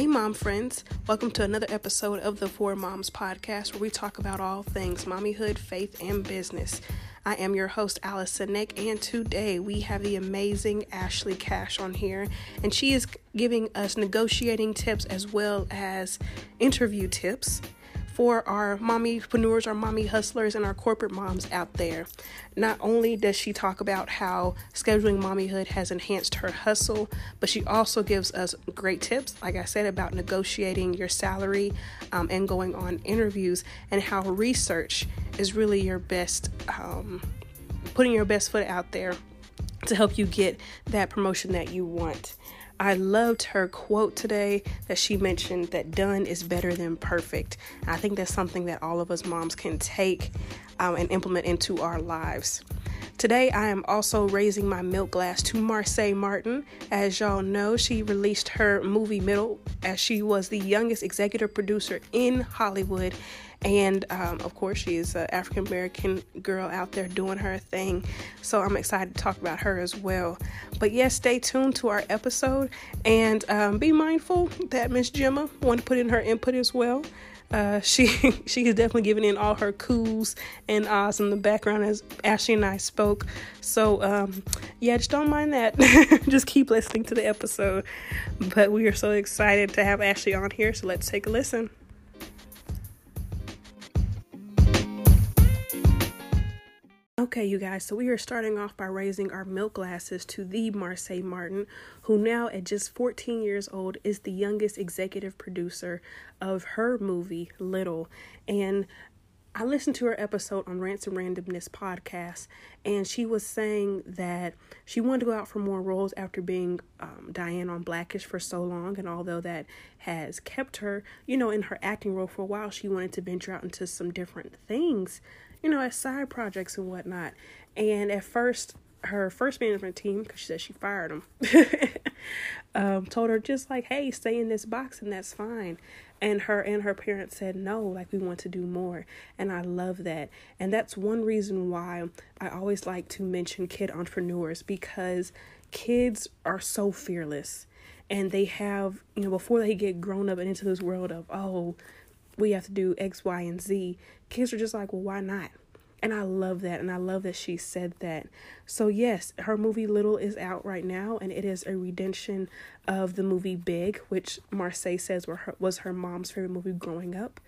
Hey, mom friends. Welcome to another episode of the Four Moms podcast where we talk about all things mommyhood, faith, and business. I am your host, Allison Nick, and today we have the amazing Ashley Cash on here, and she is giving us negotiating tips as well as interview tips for our mommypreneurs, our mommy hustlers, and our corporate moms out there. Not only does she talk about how scheduling mommyhood has enhanced her hustle, but she also gives us great tips, like I said, about negotiating your salary um, and going on interviews, and how research is really your best, um, putting your best foot out there to help you get that promotion that you want. I loved her quote today that she mentioned that done is better than perfect. I think that's something that all of us moms can take um, and implement into our lives. Today, I am also raising my milk glass to Marsai Martin. As y'all know, she released her movie Little as she was the youngest executive producer in Hollywood and um, of course, she is an African American girl out there doing her thing. So I'm excited to talk about her as well. But yes, stay tuned to our episode and um, be mindful that Miss Gemma wanted to put in her input as well. Uh, she she is definitely giving in all her coos and ahs in the background as Ashley and I spoke. So um, yeah, just don't mind that. just keep listening to the episode. But we are so excited to have Ashley on here. So let's take a listen. Okay, you guys, so we are starting off by raising our milk glasses to the Marsai Martin, who now at just 14 years old is the youngest executive producer of her movie Little. And I listened to her episode on Ransom Randomness podcast, and she was saying that she wanted to go out for more roles after being um, Diane on Blackish for so long. And although that has kept her, you know, in her acting role for a while, she wanted to venture out into some different things you know, as side projects and whatnot. And at first, her first management team, because she said she fired them, um, told her just like, "Hey, stay in this box and that's fine." And her and her parents said no, like we want to do more, and I love that. And that's one reason why I always like to mention kid entrepreneurs because kids are so fearless, and they have you know before they get grown up and into this world of oh we have to do X, Y, and Z. Kids are just like, well, why not? And I love that. And I love that she said that. So, yes, her movie Little is out right now, and it is a redemption of the movie Big, which Marsai says were her, was her mom's favorite movie growing up.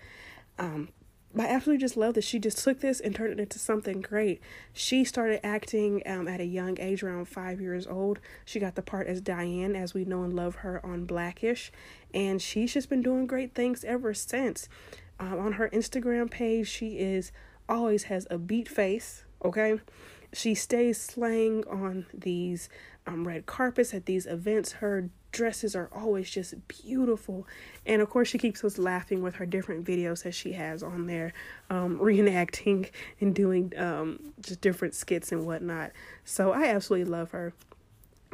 Um, I absolutely just love that she just took this and turned it into something great. She started acting um, at a young age, around five years old. She got the part as Diane, as we know and love her on Blackish, and she's just been doing great things ever since. Um, on her Instagram page, she is always has a beat face. Okay, she stays slaying on these um, red carpets at these events. Her dresses are always just beautiful. And of course, she keeps us laughing with her different videos that she has on there, um, reenacting and doing um, just different skits and whatnot. So I absolutely love her.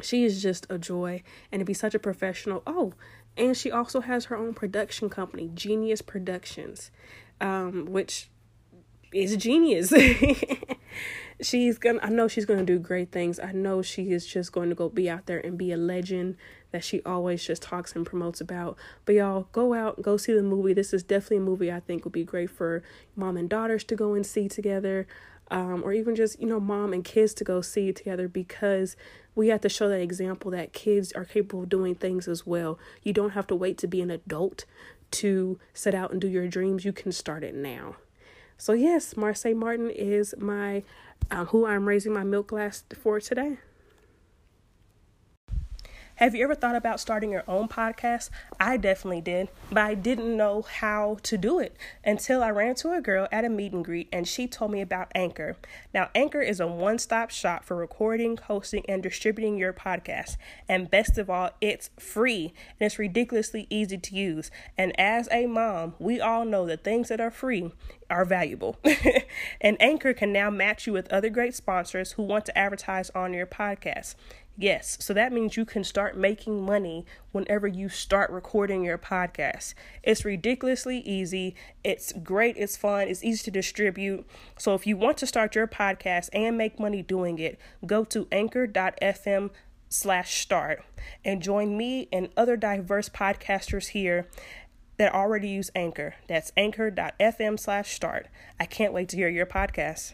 She is just a joy and to be such a professional. Oh, and she also has her own production company, Genius Productions, um, which is genius. she's gonna I know she's gonna do great things. I know she is just going to go be out there and be a legend that she always just talks and promotes about. But y'all go out, go see the movie. This is definitely a movie I think would be great for mom and daughters to go and see together. Um, or even just, you know, mom and kids to go see together because we have to show that example that kids are capable of doing things as well. You don't have to wait to be an adult to set out and do your dreams. You can start it now. So yes, Marsai Martin is my uh, who I'm raising my milk glass for today. Have you ever thought about starting your own podcast? I definitely did, but I didn't know how to do it until I ran into a girl at a meet and greet and she told me about Anchor. Now, Anchor is a one stop shop for recording, hosting, and distributing your podcast. And best of all, it's free and it's ridiculously easy to use. And as a mom, we all know that things that are free are valuable. and Anchor can now match you with other great sponsors who want to advertise on your podcast. Yes, so that means you can start making money whenever you start recording your podcast. It's ridiculously easy, it's great, it's fun, it's easy to distribute. So if you want to start your podcast and make money doing it, go to anchor.fm slash start and join me and other diverse podcasters here that already use Anchor. That's anchor.fm slash start. I can't wait to hear your podcast.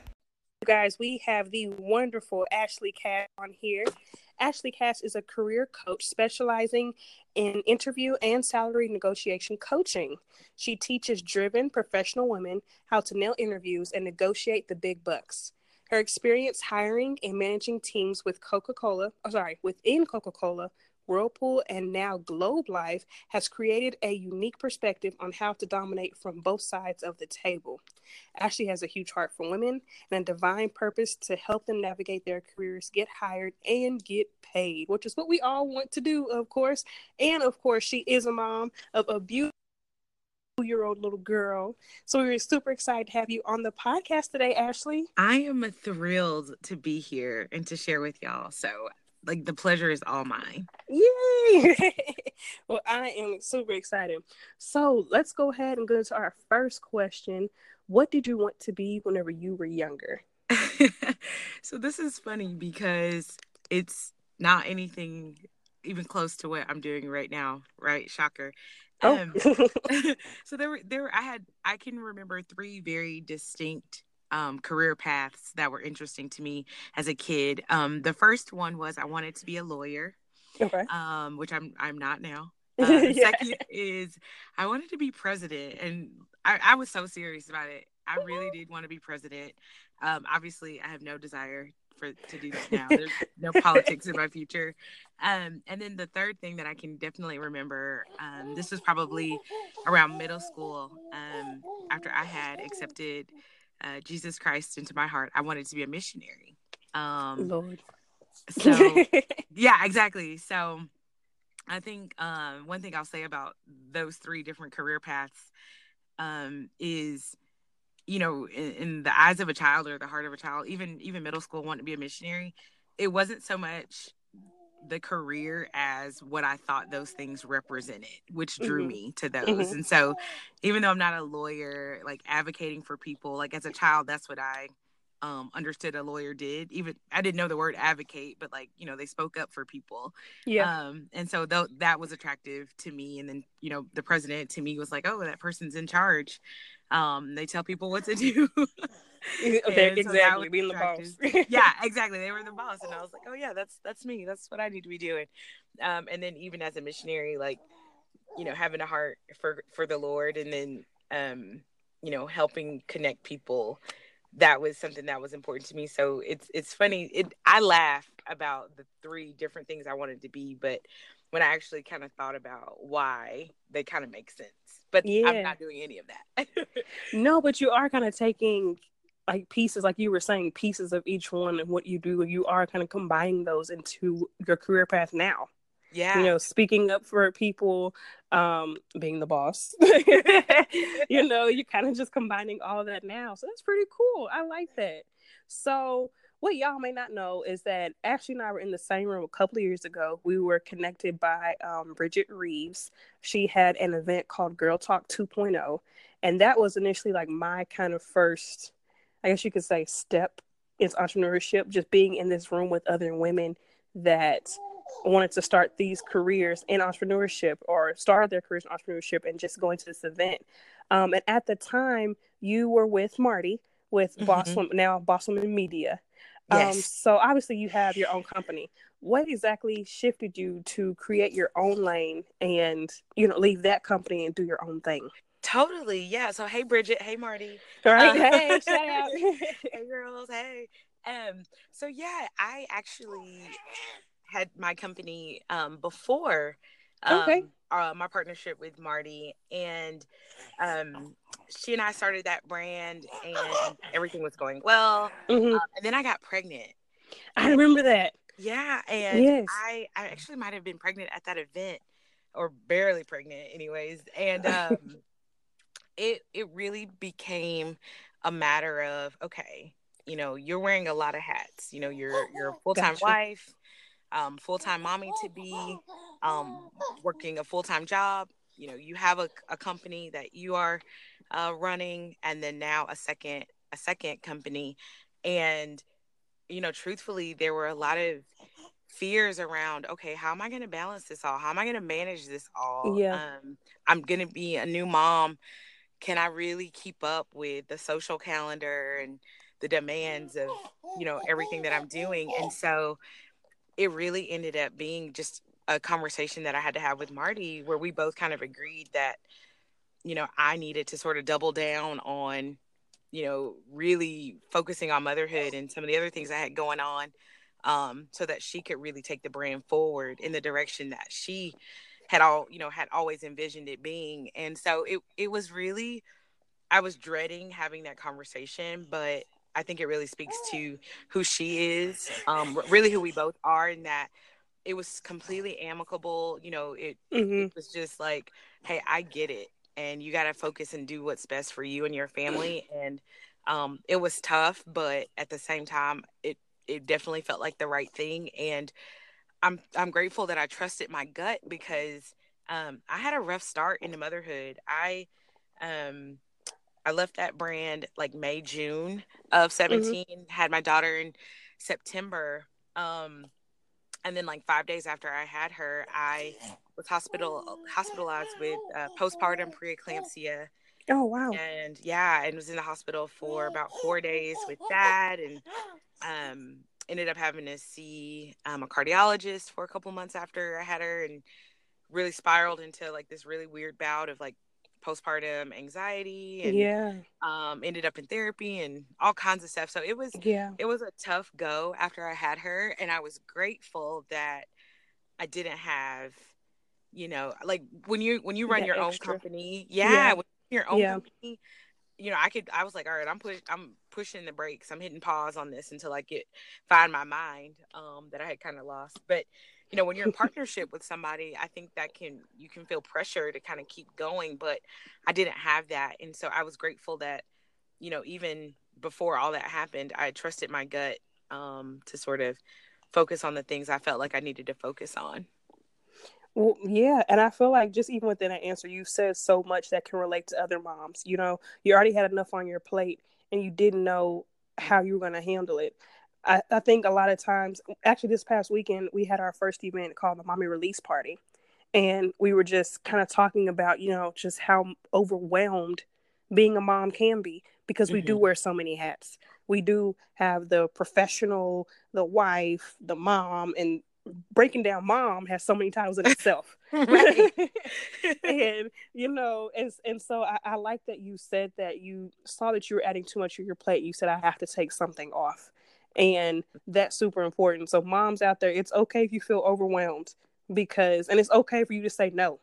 Guys, we have the wonderful Ashley Cash on here. Ashley Cash is a career coach specializing in interview and salary negotiation coaching. She teaches driven professional women how to nail interviews and negotiate the big bucks. Her experience hiring and managing teams with Coca Cola, oh, sorry, within Coca Cola, Whirlpool, and now Globe Life has created a unique perspective on how to dominate from both sides of the table. Ashley has a huge heart for women and a divine purpose to help them navigate their careers, get hired, and get paid, which is what we all want to do, of course. And of course, she is a mom of a beautiful year old little girl. So we are super excited to have you on the podcast today, Ashley. I am thrilled to be here and to share with y'all. So like the pleasure is all mine. Yay! well, I am super excited. So let's go ahead and go to our first question. What did you want to be whenever you were younger? so this is funny because it's not anything even close to what I'm doing right now, right? Shocker. Oh. Um, so there were there I had I can remember three very distinct um, career paths that were interesting to me as a kid. Um, the first one was I wanted to be a lawyer, okay. um, which I'm I'm not now. Uh, yeah. second is I wanted to be president, and I, I was so serious about it. I really did want to be president. Um, obviously, I have no desire for to do that now. There's no politics in my future. Um, and then the third thing that I can definitely remember, um, this was probably around middle school. Um, after I had accepted uh, Jesus Christ into my heart, I wanted to be a missionary. Um, Lord. So yeah, exactly. So I think um, one thing I'll say about those three different career paths um, is, you know, in, in, the eyes of a child or the heart of a child, even even middle school, wanting to be a missionary, it wasn't so much the career as what I thought those things represented, which drew mm-hmm. me to those. Mm-hmm. And so, even though I'm not a lawyer, like advocating for people, like as a child, that's what I um, understood a lawyer did. Even I didn't know the word advocate, but like you know, they spoke up for people. Yeah. Um, and so th- that was attractive to me. And then you know, the president to me was like, oh, that person's in charge. Um, they tell people what to do. okay, exactly. Being the boss. yeah, exactly. They were the boss, and I was like, oh yeah, that's that's me. That's what I need to be doing. Um, and then even as a missionary, like you know, having a heart for for the Lord, and then um, you know, helping connect people. That was something that was important to me. So it's it's funny. It I laugh about the three different things I wanted to be, but when I actually kind of thought about why, they kind of make sense. But yeah. I'm not doing any of that. no, but you are kind of taking like pieces like you were saying pieces of each one and what you do you are kind of combining those into your career path now. Yeah. you know speaking up for people um being the boss. You know you're kind of just combining all of that now. So that's pretty cool. I like that. So what y'all may not know is that Ashley and I were in the same room a couple of years ago. We were connected by um, Bridget Reeves. She had an event called Girl Talk 2.0, and that was initially like my kind of first I guess you could say, step is entrepreneurship, just being in this room with other women that wanted to start these careers in entrepreneurship or start their careers in entrepreneurship and just going to this event. Um, and at the time, you were with Marty with mm-hmm. Boss Woman, now Boss Woman Media. Um, yes. Um, so obviously, you have your own company. What exactly shifted you to create your own lane and you know leave that company and do your own thing? Totally. Yeah. So hey Bridget, hey Marty. All right. Uh, hey, shout out. hey girls, hey. Um, so yeah, I actually had my company um before um, okay. Uh, my partnership with Marty and um she and I started that brand and everything was going well. Mm-hmm. Um, and then I got pregnant. I remember that. Yeah, and yes. I I actually might have been pregnant at that event or barely pregnant anyways. And um it it really became a matter of okay, you know, you're wearing a lot of hats. You know, you're you're a full time gotcha. wife, um, full time mommy to be, um, working a full time job. You know, you have a, a company that you are uh, running, and then now a second a second company, and you know, truthfully, there were a lot of fears around okay how am i going to balance this all how am i going to manage this all Yeah. um i'm going to be a new mom can i really keep up with the social calendar and the demands of you know everything that i'm doing? And so it really ended up being just a conversation that i had to have with marty where we both kind of agreed that you know i needed to sort of double down on you know really focusing on motherhood and some of the other things i had going on um, so that she could really take the brand forward in the direction that she had all you know had always envisioned it being and so it it was really i was dreading having that conversation but i think it really speaks to who she is um really who we both are in that it was completely amicable you know it, Mhm. it was just like hey i get it and you got to focus and do what's best for you and your family and um it was tough but at the same time it it definitely felt like the right thing and i'm i'm grateful that i trusted my gut because um i had a rough start into motherhood. I um i left that brand like may june of 17 had my daughter in september um and then like five days after i had her i was hospital hospitalized with uh, postpartum preeclampsia. Oh wow. and yeah and was in the hospital for about four days with that and um ended up having to see um, a cardiologist for a couple months after i had her and really spiraled into like this really weird bout of like postpartum anxiety and Yeah. um ended up in therapy and all kinds of stuff so it was Yeah. it was a tough go after i had her and i was grateful that i didn't have you know like when you when you run That your extra. own company yeah, Yeah. your own Yeah. company you know i could i was like all right i'm push i'm pushing the brakes. I'm hitting pause on this until i get find my mind um that i had kind of lost. But you know when you're in partnership with somebody i think that can you can feel pressure to kind of keep going but i didn't have that. And so i was grateful that you know even before all that happened i trusted my gut um to sort of focus on the things i felt like i needed to focus on Well, yeah, and I feel like just even within that answer, you said so much that can relate to other moms. You know, you already had enough on your plate, and you didn't know how you were going to handle it. I, I think a lot of times, actually, this past weekend, we had our first event called the Mommy Release Party, and we were just kind of talking about, you know, just how overwhelmed being a mom can be because we do Mhm. wear so many hats. We do have the professional, the wife, the mom, and breaking down mom has so many titles in itself. and you know, and and so I, I like that you said that you saw that you were adding too much to your plate. You said I have to take something off, and that's super important. So moms out there, it's okay if you feel overwhelmed because, and it's okay for you to say no,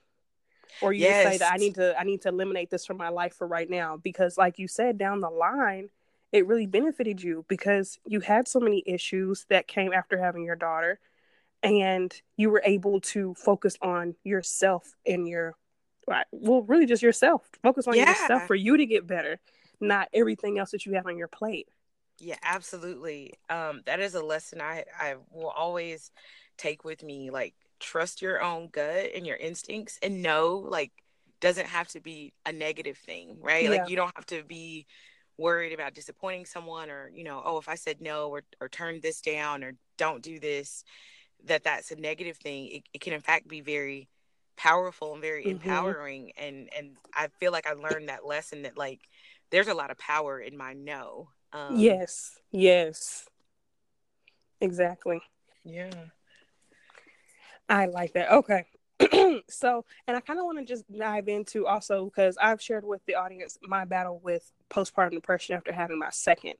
or you just say that I need to I need to eliminate this from my life for right now because, like you said, down the line. It really benefited you because you had so many issues that came after having your daughter and you were able to focus on yourself and your right, well really just yourself focus on Yeah. yourself for you to get better not everything else that you have on your plate Yeah, absolutely. Um, that is a lesson I I will always take with me. Like, trust your own gut and your instincts, and know like doesn't have to be a negative thing, right? Yeah. Like, you don't have to be worried about disappointing someone, or you know, oh, if I said no or or turn this down or don't do this, that that's a negative thing. It, it can in fact be very powerful and very Mhm. empowering. And and I feel like I learned that lesson that like there's a lot of power in my no. Um, yes yes exactly Yeah. i like that okay so and i kind of want to just dive into also because i've shared with the audience my battle with postpartum depression after having my second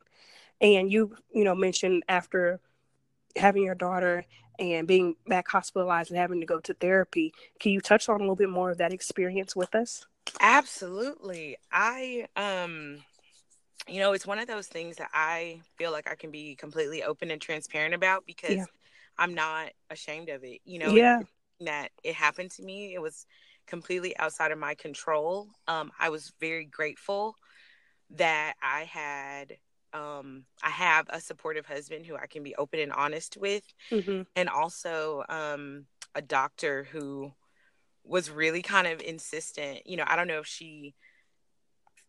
and you you know mentioned after having your daughter and being back hospitalized and having to go to therapy can you touch on a little bit more of that experience with us Absolutely. I um you know, it's one of those things that I feel like I can be completely open and transparent about because Yeah. I'm not ashamed of it. You know, yeah that it happened to me. It was completely outside of my control. Um, I was very grateful that I had um I have a supportive husband who I can be open and honest with hmm and also um a doctor who was really kind of insistent. You know, I don't know if she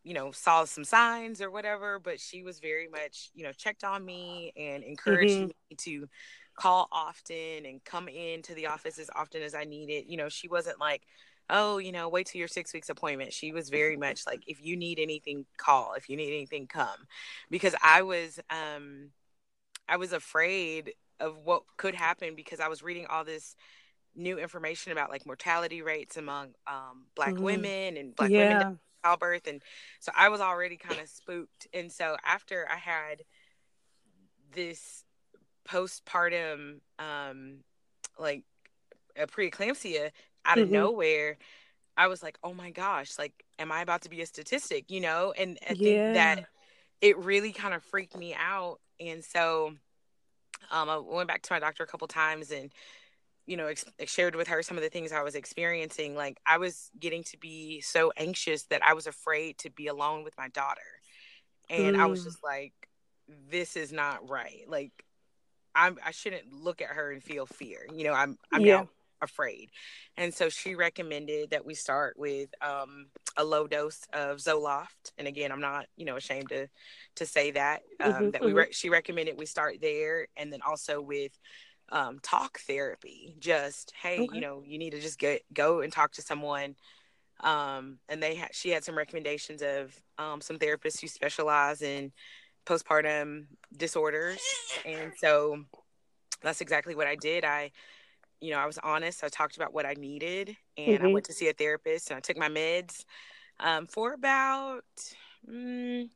you know saw some signs or whatever but she was very much you know checked on me and encouraged Mhm. me to call often and come into the office as often as I needed. You know, she wasn't like, oh, you know, wait till your six weeks appointment. She was very much like, if you need anything, call. If you need anything, come. Because I was, um, I was afraid of what could happen because I was reading all this new information about like mortality rates among um, black mm-hmm. women and black yeah. women childbirth and so i was already kind of spooked and so after i had this postpartum um like a preeclampsia out of mm-hmm. nowhere i was like oh my gosh like am i about to be a statistic you know and i think yeah. that it really kind of freaked me out and so um i went back to my doctor a couple times and you know ex- shared with her some of the things i was experiencing like i was getting to be so anxious that i was afraid to be alone with my daughter and mm. i was mm. just like this is not right like i'm i shouldn't look at her and feel fear you know i'm i'm yeah. now afraid and so she recommended that we start with um, a low dose of zoloft and again i'm not you know ashamed to to say that um, mm-hmm, that we mm-hmm. re- she recommended we start there and then also with um, talk therapy. Just hey, okay. you know, you need to just get go and talk to someone. Um, and they had she had some recommendations of um, some therapists who specialize in postpartum disorders, and so that's exactly what I did. I, you know, I was honest. I talked about what I needed, and mm-hmm. I went to see a therapist, and I took my meds um, for about. Mm,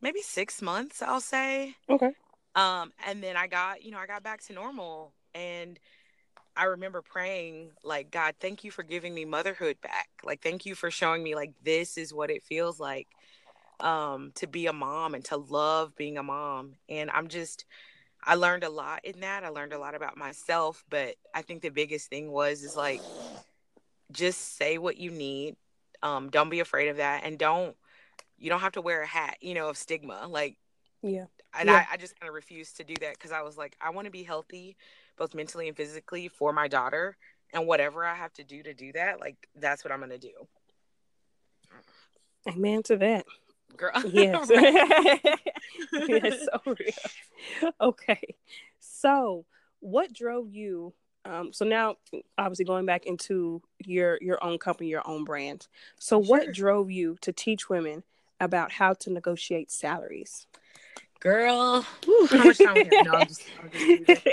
maybe six months, I'll say. Okay. Um, and then I got, you know, I got back to normal. And I remember praying, like, God, thank you for giving me motherhood back. Like, thank you for showing me, like, this is what it feels like um, to be a mom and to love being a mom. And I'm just, I learned a lot in that. I learned a lot about myself. But I think the biggest thing was, is like, just say what you need. Um, don't be afraid of that. And don't, you don't have to wear a hat, you know, of stigma. Like, yeah and yeah. I, I just kind of refused to do that because I was like, I want to be healthy, both mentally and physically, for my daughter. And whatever I have to do to do that, like that's what I'm gonna do. Amen to that. Girl. Yes. yes, so real. Okay. So what drove you um, so now obviously going back into your your own company your own brand so sure. what drove you to teach women about how to negotiate salaries Girl, how much time we have? No, just, just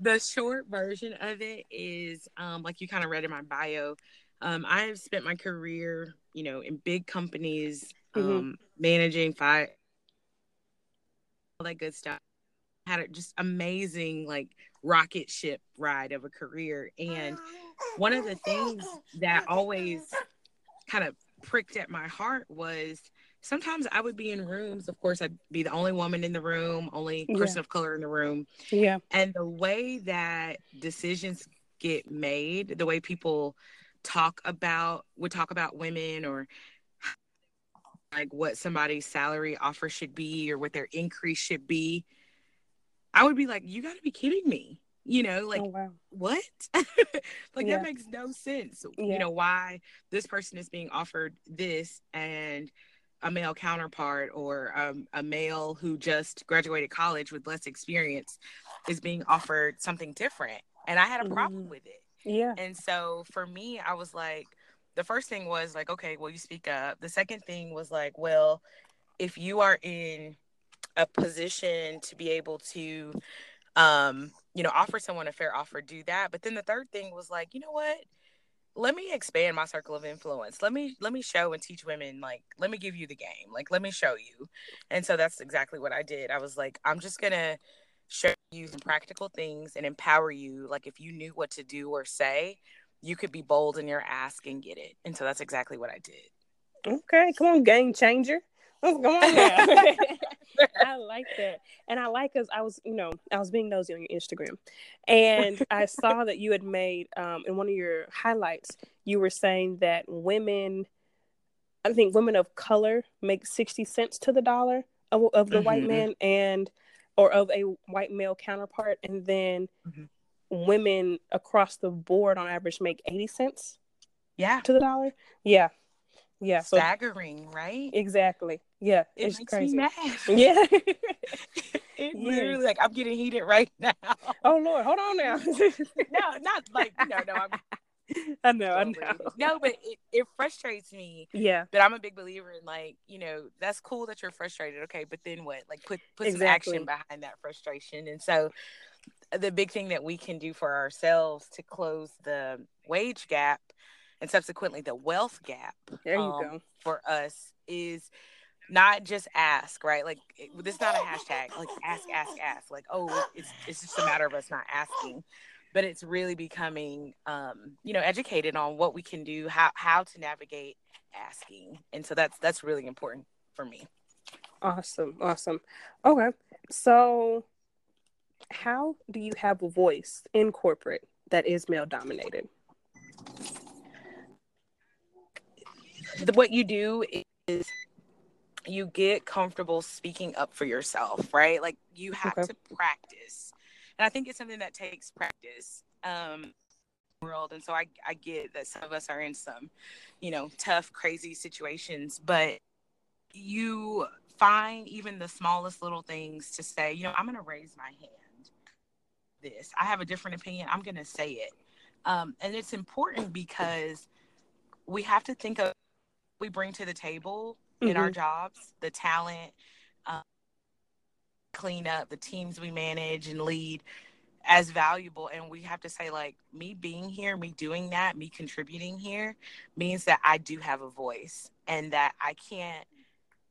the short version of it is um, like you kind of read in my bio. Um, I have spent my career, you know, in big companies, mm-hmm. um, managing five, all that good stuff. Had a just amazing like rocket ship ride of a career, and one of the things that always kind of pricked at my heart was sometimes I would be in rooms. Of course, I'd be the only woman in the room, only person yeah. of color in the room. Yeah. And the way that decisions get made, the way people talk about would talk about women or like what somebody's salary offer should be or what their increase should be, I would be like, you got to be kidding me. You know, like, oh, wow. what? like, yeah. that makes no sense. Yeah. You know, why this person is being offered this and a male counterpart or um, a male who just graduated college with less experience is being offered something different. And I had a problem mm. with it. Yeah. And so for me, I was like, the first thing was like, okay, well, you speak up. The second thing was like, well, if you are in a position to be able to, um, you know, offer someone a fair offer, do that. But then the third thing was like, you know what? let me expand my circle of influence let me let me show and teach women like let me give you the game like let me show you and so that's exactly what i did i was like i'm just gonna show you some practical things and empower you like if you knew what to do or say you could be bold in your ask and get it and so that's exactly what i did okay come on game changer Come on now. I like that. And I like because I was, you know, I was being nosy on your Instagram and I saw that you had made um, in one of your highlights, you were saying that women, I think women of color make 60 cents to the dollar of, of the mm-hmm. white man and, or of a white male counterpart. And then mm-hmm. Women across the board on average make 80 cents. Yeah. To the dollar. Yeah. Yeah. Staggering, so, right? Exactly. Yeah, it it's crazy. Yeah. It literally like I'm getting heated right now. Oh Lord, hold on now. no, not like no, no. I'm I know, I know. No, but it, it frustrates me. Yeah. But I'm a big believer in like, you know, that's cool that you're frustrated. Okay, but then what? Like put put exactly. some action behind that frustration. And so the big thing that we can do for ourselves to close the wage gap and subsequently the wealth gap there you um, go. for us is not just ask, right? Like it, this is not a hashtag. Like ask, ask, ask. Like oh, it's it's just a matter of us not asking but it's really becoming um, you know educated on what we can do how how to navigate asking and so that's that's really important for me awesome awesome okay so how do you have a voice in corporate that is male dominated what you do is you get comfortable speaking up for yourself right like you have okay. to practice and I think it's something that takes practice. Um, world and so I, I get that some of us are in some you know tough crazy situations but you find even the smallest little things to say you know i'm going to raise my hand this i have a different opinion i'm going to say it um, and it's important because we have to think of we bring to the table mm-hmm. in our mm-hmm. jobs the talent um, clean up, the teams we manage and lead as valuable and we have to say like me being here me doing that me contributing here means that i do have a voice and that i can't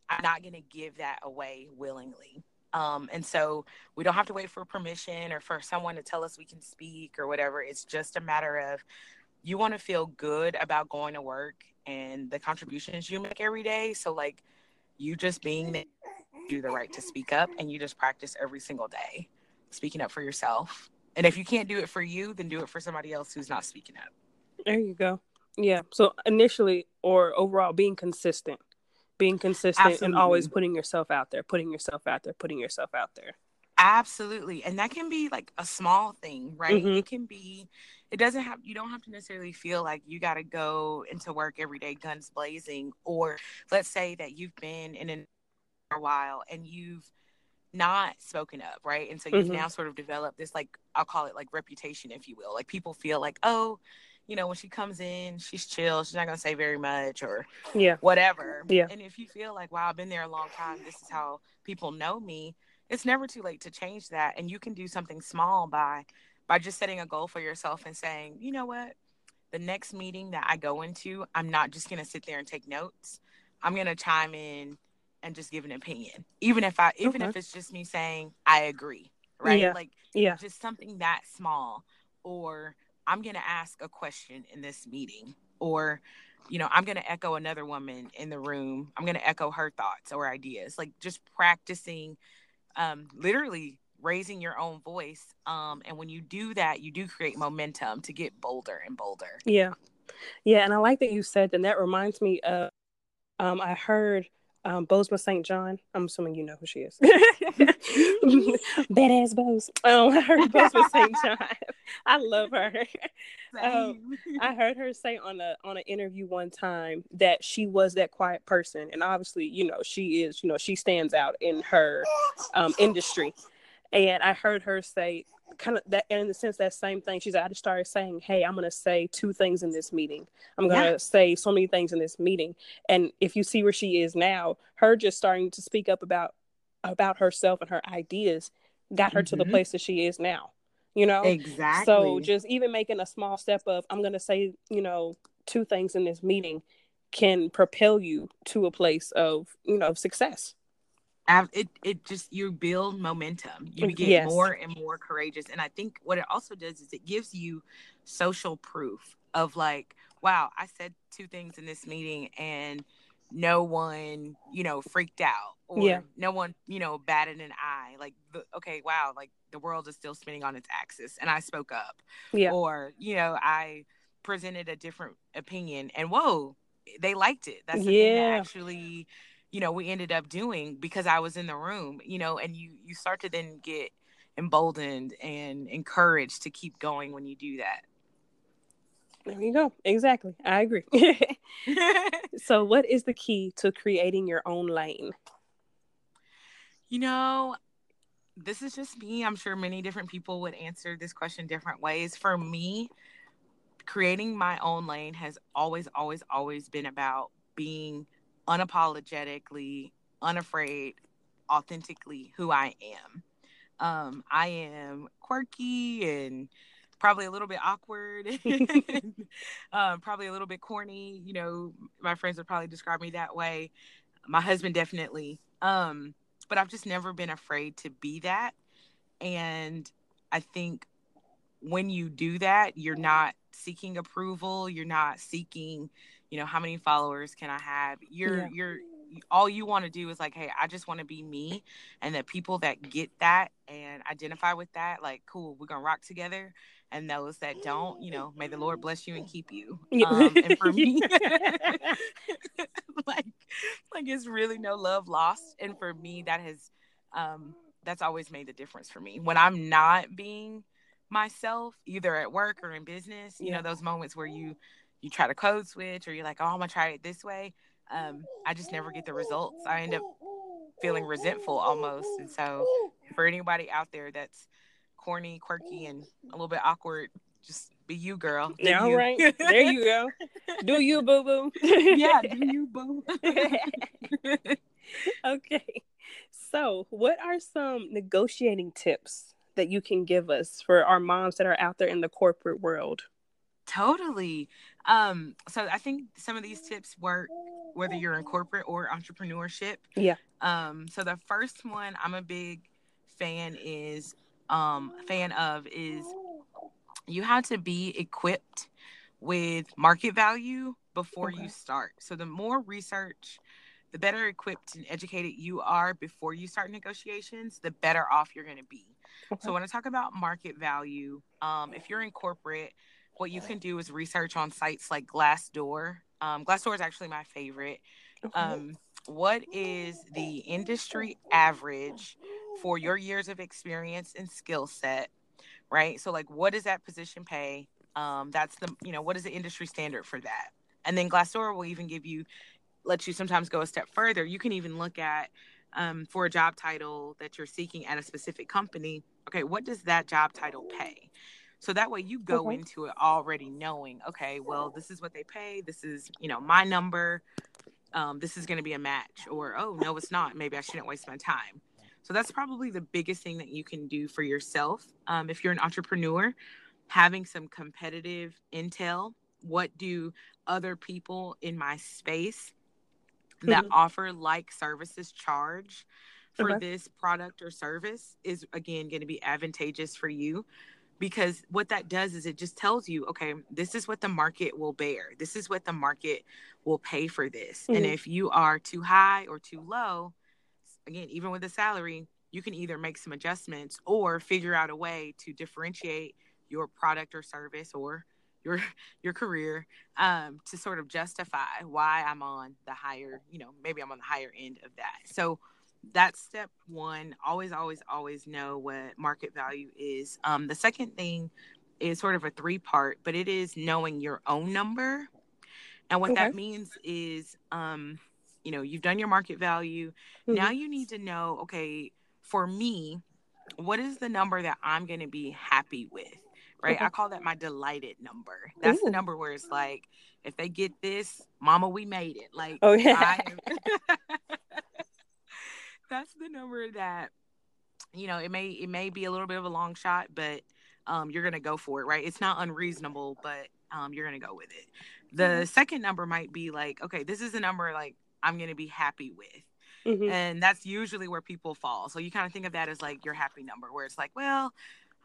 i'm not going to give that away willingly um, and so we don't have to wait for permission or for someone to tell us we can speak or whatever it's just a matter of you want to feel good about going to work and the contributions you make every day so like you just being do the right to speak up and you just practice every single day speaking up for yourself. And if you can't do it for you, then do it for somebody else who's not speaking up. There you go. Yeah. So initially or overall being consistent. Being consistent Absolutely. and always putting yourself out there, putting yourself out there, putting yourself out there. Absolutely. And that can be like a small thing, right? Mm-hmm. It can be it doesn't have you don't have to necessarily feel like you got to go into work every day guns blazing or let's say that you've been in an a while and you've not spoken up, right? And so you've mm-hmm. now sort of developed this like I'll call it like reputation, if you will. Like people feel like, oh, you know, when she comes in, she's chill, she's not gonna say very much or yeah, whatever. Yeah. And if you feel like, wow, I've been there a long time, this is how people know me, it's never too late to change that. And you can do something small by by just setting a goal for yourself and saying, you know what? The next meeting that I go into, I'm not just gonna sit there and take notes. I'm gonna chime in and just give an opinion even if i even okay. if it's just me saying i agree right yeah. like yeah just something that small or i'm going to ask a question in this meeting or you know i'm going to echo another woman in the room. I'm going to echo her thoughts or ideas. Like just practicing um literally raising your own voice um and when you do that you do create momentum to get bolder and bolder. Yeah. Yeah and i like that you said and that reminds me of um i heard um, Bozoma St. John. I'm assuming you know who she is. Badass Boz. Oh, I heard Bozoma St. John. I love her. Um, I heard her say on a on an interview one time that she was that quiet person, and obviously, you know, she is. You know, she stands out in her um, industry. And I heard her say kind of that and in the sense that same thing. She's I just started saying, Hey, I'm gonna say two things in this meeting. I'm gonna yeah. say so many things in this meeting. And if you see where she is now, her just starting to speak up about about herself and her ideas got her mm-hmm. to the mm-hmm. place that she is now. You know? Exactly. So just even making a small step of I'm gonna say, you know, two things in this meeting can propel you to a place of, you know, success it it just you build momentum you get yes. more and more courageous and i think what it also does is it gives you social proof of like wow i said two things in this meeting and no one you know freaked out or yeah. no one you know batted an eye like the, okay wow like the world is still spinning on its axis and i spoke up yeah. or you know i presented a different opinion and whoa they liked it that's the yeah. thing that actually you know we ended up doing because i was in the room you know and you you start to then get emboldened and encouraged to keep going when you do that. There you go. Exactly. I agree. So what is the key to creating your own lane? You know this is just me. I'm sure many different people would answer this question different ways. For me, creating my own lane has always, always, always been about being unapologetically, unafraid, authentically who I am. Um, I am quirky and probably a little bit awkward, um, probably a little bit corny. You know, my friends would probably describe me that way. My husband definitely. Um, but I've just never been afraid to be that. And I think when you do that, you're not seeking approval. You're not seeking, you know, how many followers can I have? You're yeah. you're all you want to do is like, hey, I just want to be me, and that people that get that and identify with that, like, cool, we're gonna rock together. And those that don't, you know, may the Lord bless you and keep you. Um, and for me, like, like it's really no love lost. And for me, that has, um, that's always made the difference for me. When I'm not being myself, either at work or in business, you yeah. know, those moments where you you try to code switch or you're like, oh, I'm gonna try it this way. Um, I just never get the results. I end up feeling resentful almost. And so, for anybody out there that's corny, quirky, and a little bit awkward, just be you, girl. Do All you. right, there you go. Do you, boo boo? yeah, do you, boo? okay. So, what are some negotiating tips that you can give us for our moms that are out there in the corporate world? Totally. Um, so I think some of these tips work whether you're in corporate or entrepreneurship. Yeah. Um, so the first one I'm a big fan is um fan of is you have to be equipped with market value before okay. you start. So the more research, the better equipped and educated you are before you start negotiations, the better off you're going to be. Okay. So when I talk about market value, um, if you're in corporate, what you can do is research on sites like Glassdoor. Um, Glassdoor is actually my favorite. Um, what is the industry average for your years of experience and skill set? Right. So, like, what does that position pay? Um, that's the, you know, what is the industry standard for that? And then Glassdoor will even give you, let you sometimes go a step further. You can even look at um, for a job title that you're seeking at a specific company. Okay, what does that job title pay? So that way you go okay. into it already knowing, okay, well, this is what they pay. This is, you know, my number. Um, this is going to be a match. Or, oh, no, it's not. Maybe I shouldn't waste my time. So that's probably the biggest thing that you can do for yourself. Um, if you're an entrepreneur, having some competitive intel. What do other people in my space that mm-hmm. offer like services charge for okay. this product or service is again going to be advantageous for you because what that does is it just tells you okay this is what the market will bear this is what the market will pay for this mm-hmm. and if you are too high or too low again even with the salary you can either make some adjustments or figure out a way to differentiate your product or service or your your career um, to sort of justify why I'm on the higher, you know, maybe I'm on the higher end of that. So that's step one. Always, always, always know what market value is. Um, the second thing is sort of a three part, but it is knowing your own number. And what okay. that means is, um, you know, you've done your market value. Mm-hmm. Now you need to know, okay, for me, what is the number that I'm going to be happy with? Right. Okay. I call that my delighted number. That's Ooh. the number where it's like, if they get this, mama, we made it. Like, oh, yeah. that's the number that you know it may it may be a little bit of a long shot but um, you're gonna go for it right it's not unreasonable but um, you're gonna go with it the mm-hmm. second number might be like okay this is a number like i'm gonna be happy with mm-hmm. and that's usually where people fall so you kind of think of that as like your happy number where it's like well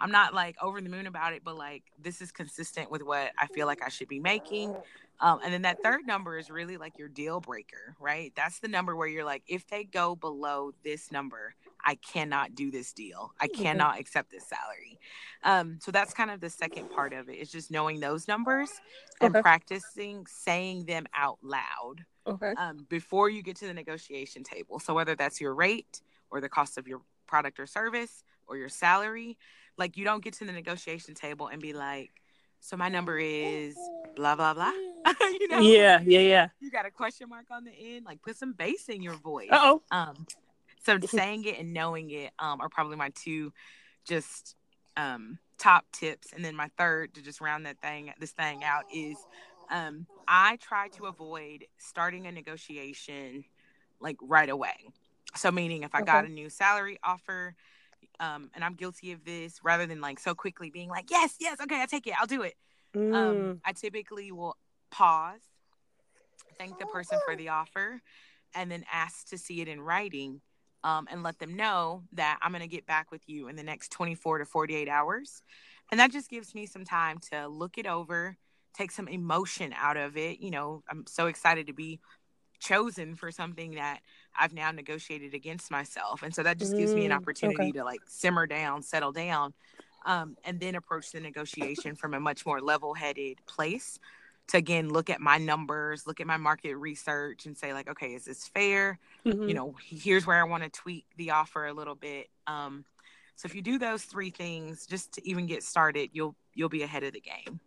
i'm not like over the moon about it but like this is consistent with what i feel like i should be making um, and then that third number is really like your deal breaker, right? That's the number where you're like, if they go below this number, I cannot do this deal. I cannot mm-hmm. accept this salary. Um, so that's kind of the second part of it. It's just knowing those numbers and okay. practicing saying them out loud okay. um, before you get to the negotiation table. So whether that's your rate or the cost of your product or service or your salary, like you don't get to the negotiation table and be like, so my number is blah blah blah. you know? Yeah, yeah, yeah. You got a question mark on the end. Like put some bass in your voice. oh. Um, So saying it and knowing it um, are probably my two just um, top tips. And then my third to just round that thing this thing out is um, I try to avoid starting a negotiation like right away. So meaning if I okay. got a new salary offer, um, and I'm guilty of this, rather than like so quickly being like, yes, yes, okay, I take it, I'll do it. Um, mm. Um, I typically will pause, thank the person for the offer, and then ask to see it in writing um, and let them know that I'm going to get back with you in the next 24 to 48 hours. And that just gives me some time to look it over, take some emotion out of it. You know, I'm so excited to be chosen for something that I've now negotiated against myself. And so that just gives me an mm, opportunity okay. to like simmer down, settle down, um, and then approach the negotiation from a much more level headed place to again look at my numbers, look at my market research, and say like, okay, is this fair? Mm-hmm. You know, here's where I want to tweak the offer a little bit. Um, so if you do those three things, just to even get started, you'll you'll be ahead of the game.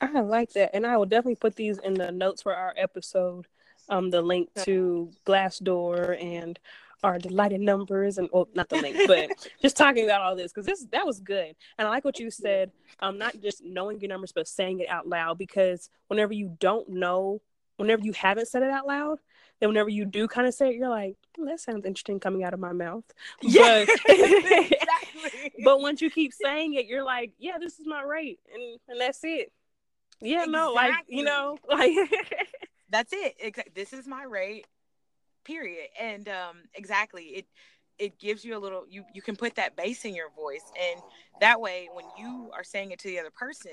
I like that, and I will definitely put these in the notes for our episode. Um, the link to Glassdoor and our delighted numbers and well not the link but just talking about all this because this that was good and i like what you said um not just knowing your numbers but saying it out loud because whenever you don't know whenever you haven't said it out loud then whenever you do kind of say it you're like oh, that sounds interesting coming out of my mouth yeah but, exactly. but once you keep saying it you're like yeah this is my rate and and that's it yeah exactly. no like you know like that's it. This is my rate period. And um exactly it it gives you a little you you can put that bass in your voice. And that way when you are saying it to the other person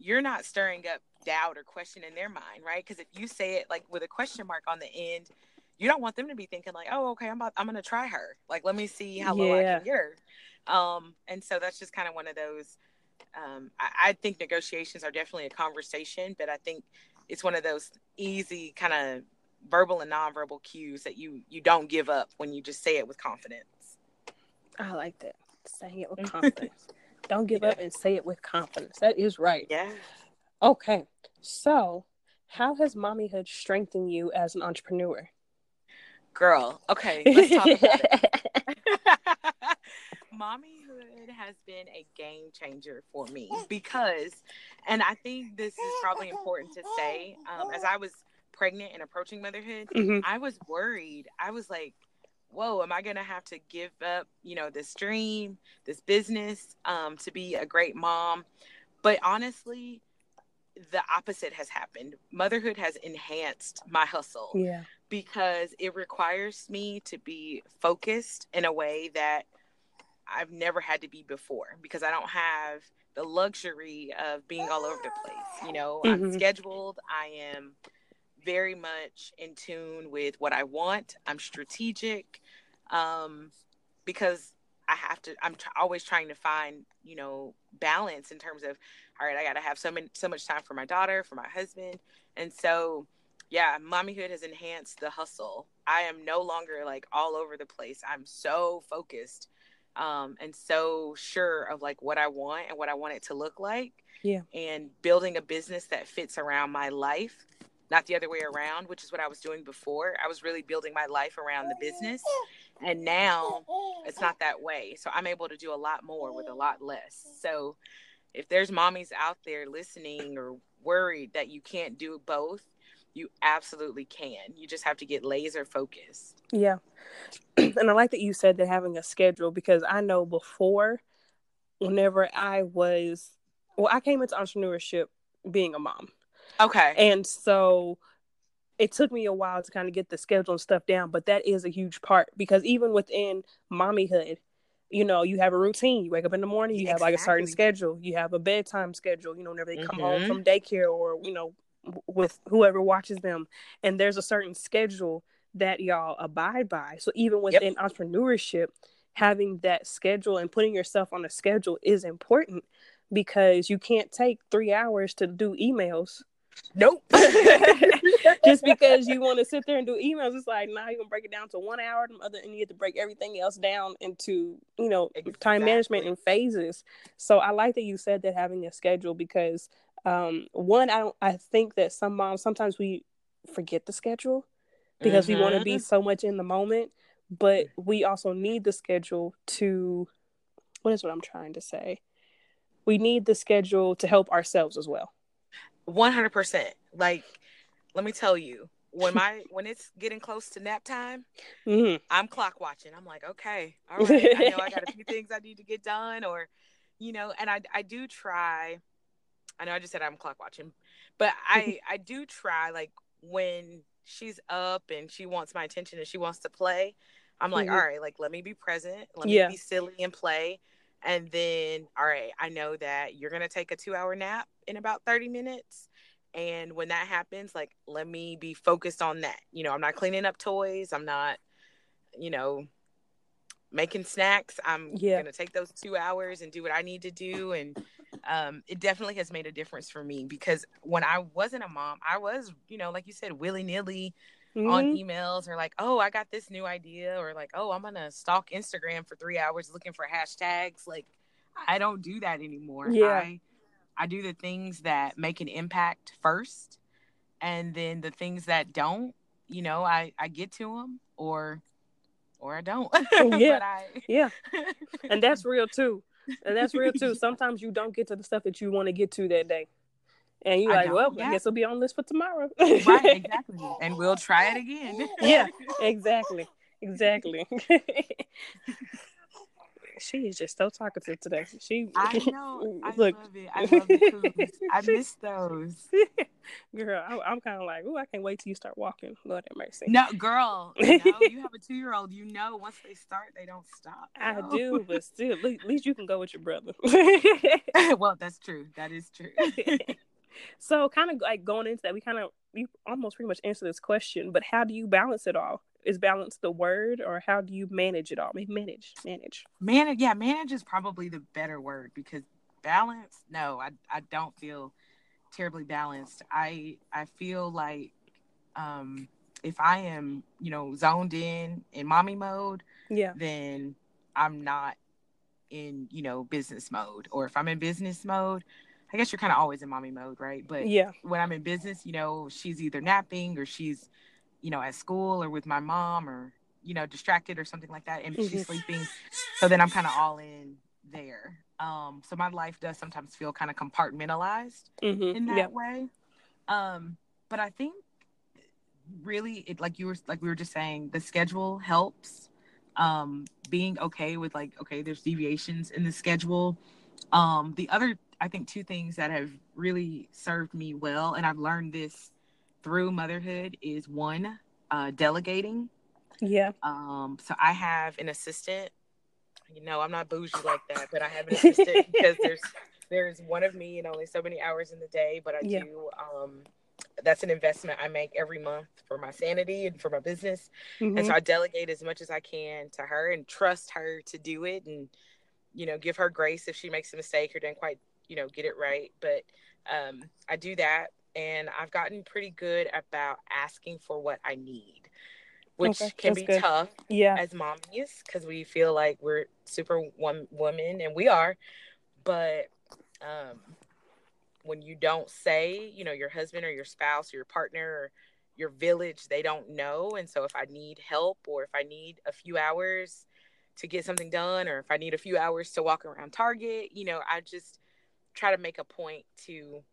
you're not stirring up doubt or question in their mind right? Because if you say it like with a question mark on the end you don't want them to be thinking like oh okay i'm about i'm gonna try her. Like let me see how low yeah. i can get her um and so that's just kind of one of those um I, I think negotiations are definitely a conversation but i think it's one of those easy kind of verbal and nonverbal cues that you you don't give up when you just say it with confidence. I like that. Saying it with confidence. don't give yeah. up and say it with confidence. That is right. Yeah. Okay. So, how has mommyhood strengthened you as an entrepreneur? Girl, okay, let's talk about it. mommyhood has been a game changer for me because, and I think this is probably important to say, um, as I was pregnant and approaching motherhood, mm-hmm. I was worried. I was like, whoa, am I going to have to give up, you know, this dream, this business um, to be a great mom? But honestly, the opposite has happened. Motherhood has enhanced my hustle. Yeah. Because it requires me to be focused in a way that I've never had to be before because I don't have the luxury of being all over the place. You know, mm-hmm. I'm scheduled, I am very much in tune with what I want. I'm strategic um, because I have to. I'm t- always trying to find, you know, balance in terms of, all right, I got to have so many, so much time for my daughter, for my husband, and so, yeah, mommyhood has enhanced the hustle. I am no longer like all over the place. I'm so focused um, and so sure of like what I want and what I want it to look like. Yeah. And building a business that fits around my life not the other way around, which is what I was doing before. I was really building my life around the business. And now it's not that way. So I'm able to do a lot more with a lot less. So if there's mommies out there listening or worried that you can't do both, you absolutely can. You just have to get laser focused. Yeah. And I like that you said that having a schedule because I know before, whenever I was, well, I came into entrepreneurship being a mom. Okay. And so it took me a while to kind of get the schedule and stuff down, but that is a huge part because even within mommyhood, you know, you have a routine. You wake up in the morning, you exactly. have like a certain schedule. You have a bedtime schedule, you know, whenever they come mm-hmm. home from daycare or, you know, with whoever watches them. And there's a certain schedule that y'all abide by. So even within yep. entrepreneurship, having that schedule and putting yourself on a schedule is important because you can't take three hours to do emails Nope. Just because you want to sit there and do emails, it's like now nah, you're gonna break it down to one hour, the other, and you have to break everything else down into you know exactly. time management and phases. So I like that you said that having a schedule because um, one, I don't, I think that some moms sometimes we forget the schedule because mm-hmm. we want to be so much in the moment. but we also need the schedule to what is what I'm trying to say? We need the schedule to help ourselves as well. 100%. Like let me tell you, when my when it's getting close to nap time, mm-hmm. I'm clock watching. I'm like, okay, all right, I know I got a few things I need to get done, or you know, and I I do try. I know I just said I'm clock watching, but I I do try like when she's up and she wants my attention and she wants to play. I'm like, mm-hmm. all right, like let me be present, let yeah. me be silly and play. And then, all right, I know that you're gonna take a two hour nap in about 30 minutes. And when that happens, like let me be focused on that. You know, I'm not cleaning up toys, I'm not, you know, making snacks. I'm yeah. gonna take those two hours and do what I need to do. And um, it definitely has made a difference for me because when I wasn't a mom, I was, you know, like you said, willy nilly mm-hmm. on emails or like, oh, I got this new idea, or like, oh, I'm gonna stalk Instagram for three hours looking for hashtags. Like, I don't do that anymore. Yeah. I, I do the things that make an impact first, and then the things that don't, you know, I I get to them or or I don't. yeah, I... yeah, and that's real too. And that's real too. Sometimes you don't get to the stuff that you want to get to that day. And you're I like, well, yeah. I guess it'll be on list for tomorrow. right, exactly. And we'll try it again. yeah, exactly. Exactly. she is just so talkative today. She I know. I look. love it. I love the coos. I miss those. Girl, I, am kind of like, oh, I can't wait till you start walking. Lord have mercy. No, girl, you, know, you have a two year old. You know, once they start, they don't stop. I do, but still, at least you can go with your brother. well, that's true. That is true. so, kind of like going into that, we kind of you almost pretty much answer this question, but how do you balance it all? Is balance the word or how do you manage it all? I mean, manage manage. Manage yeah manage is probably the better word because balance no i, I don't feel terribly balanced. I i feel like um if i am you know zoned in in mommy mode yeah. then i'm not in you know business mode. Or if i'm in business mode i guess you're kind of always in mommy mode right? But yeah. when i'm in business you know she's either napping or she's you know, at school or with my mom or, you know, distracted or something like that and mm-hmm. she's sleeping. So then I'm kind of all in there. Um, so my life does sometimes feel kind of compartmentalized mm-hmm. in that yep. way. Um, but I think really it like you were like we were just saying, the schedule helps. Um, being okay with like, okay, there's deviations in the schedule. Um, the other I think two things that have really served me well, and I've learned this through motherhood is one, uh, delegating. Yeah. Um, so I have an assistant. You know, I'm not bougie like that, but I have an assistant because there's there's one of me and only so many hours in the day, but I yeah. do um that's an investment I make every month for my sanity and for my business. Mm-hmm. And so mm-hmm. I delegate as much as I can to her and trust her to do it and you know, give her grace if she makes a mistake or didn't quite, you know, get it right. But um I do that and I've gotten pretty good about asking for what I need, which okay, can be good. tough yeah. as mommies because we feel like we're super one women and we are, but um, when you don't say, you know, your husband or your spouse or your partner or your village, they don't know. And so if I need help or if I need a few hours to get something done or if I need a few hours to walk around Target, you know, I just try to make a point to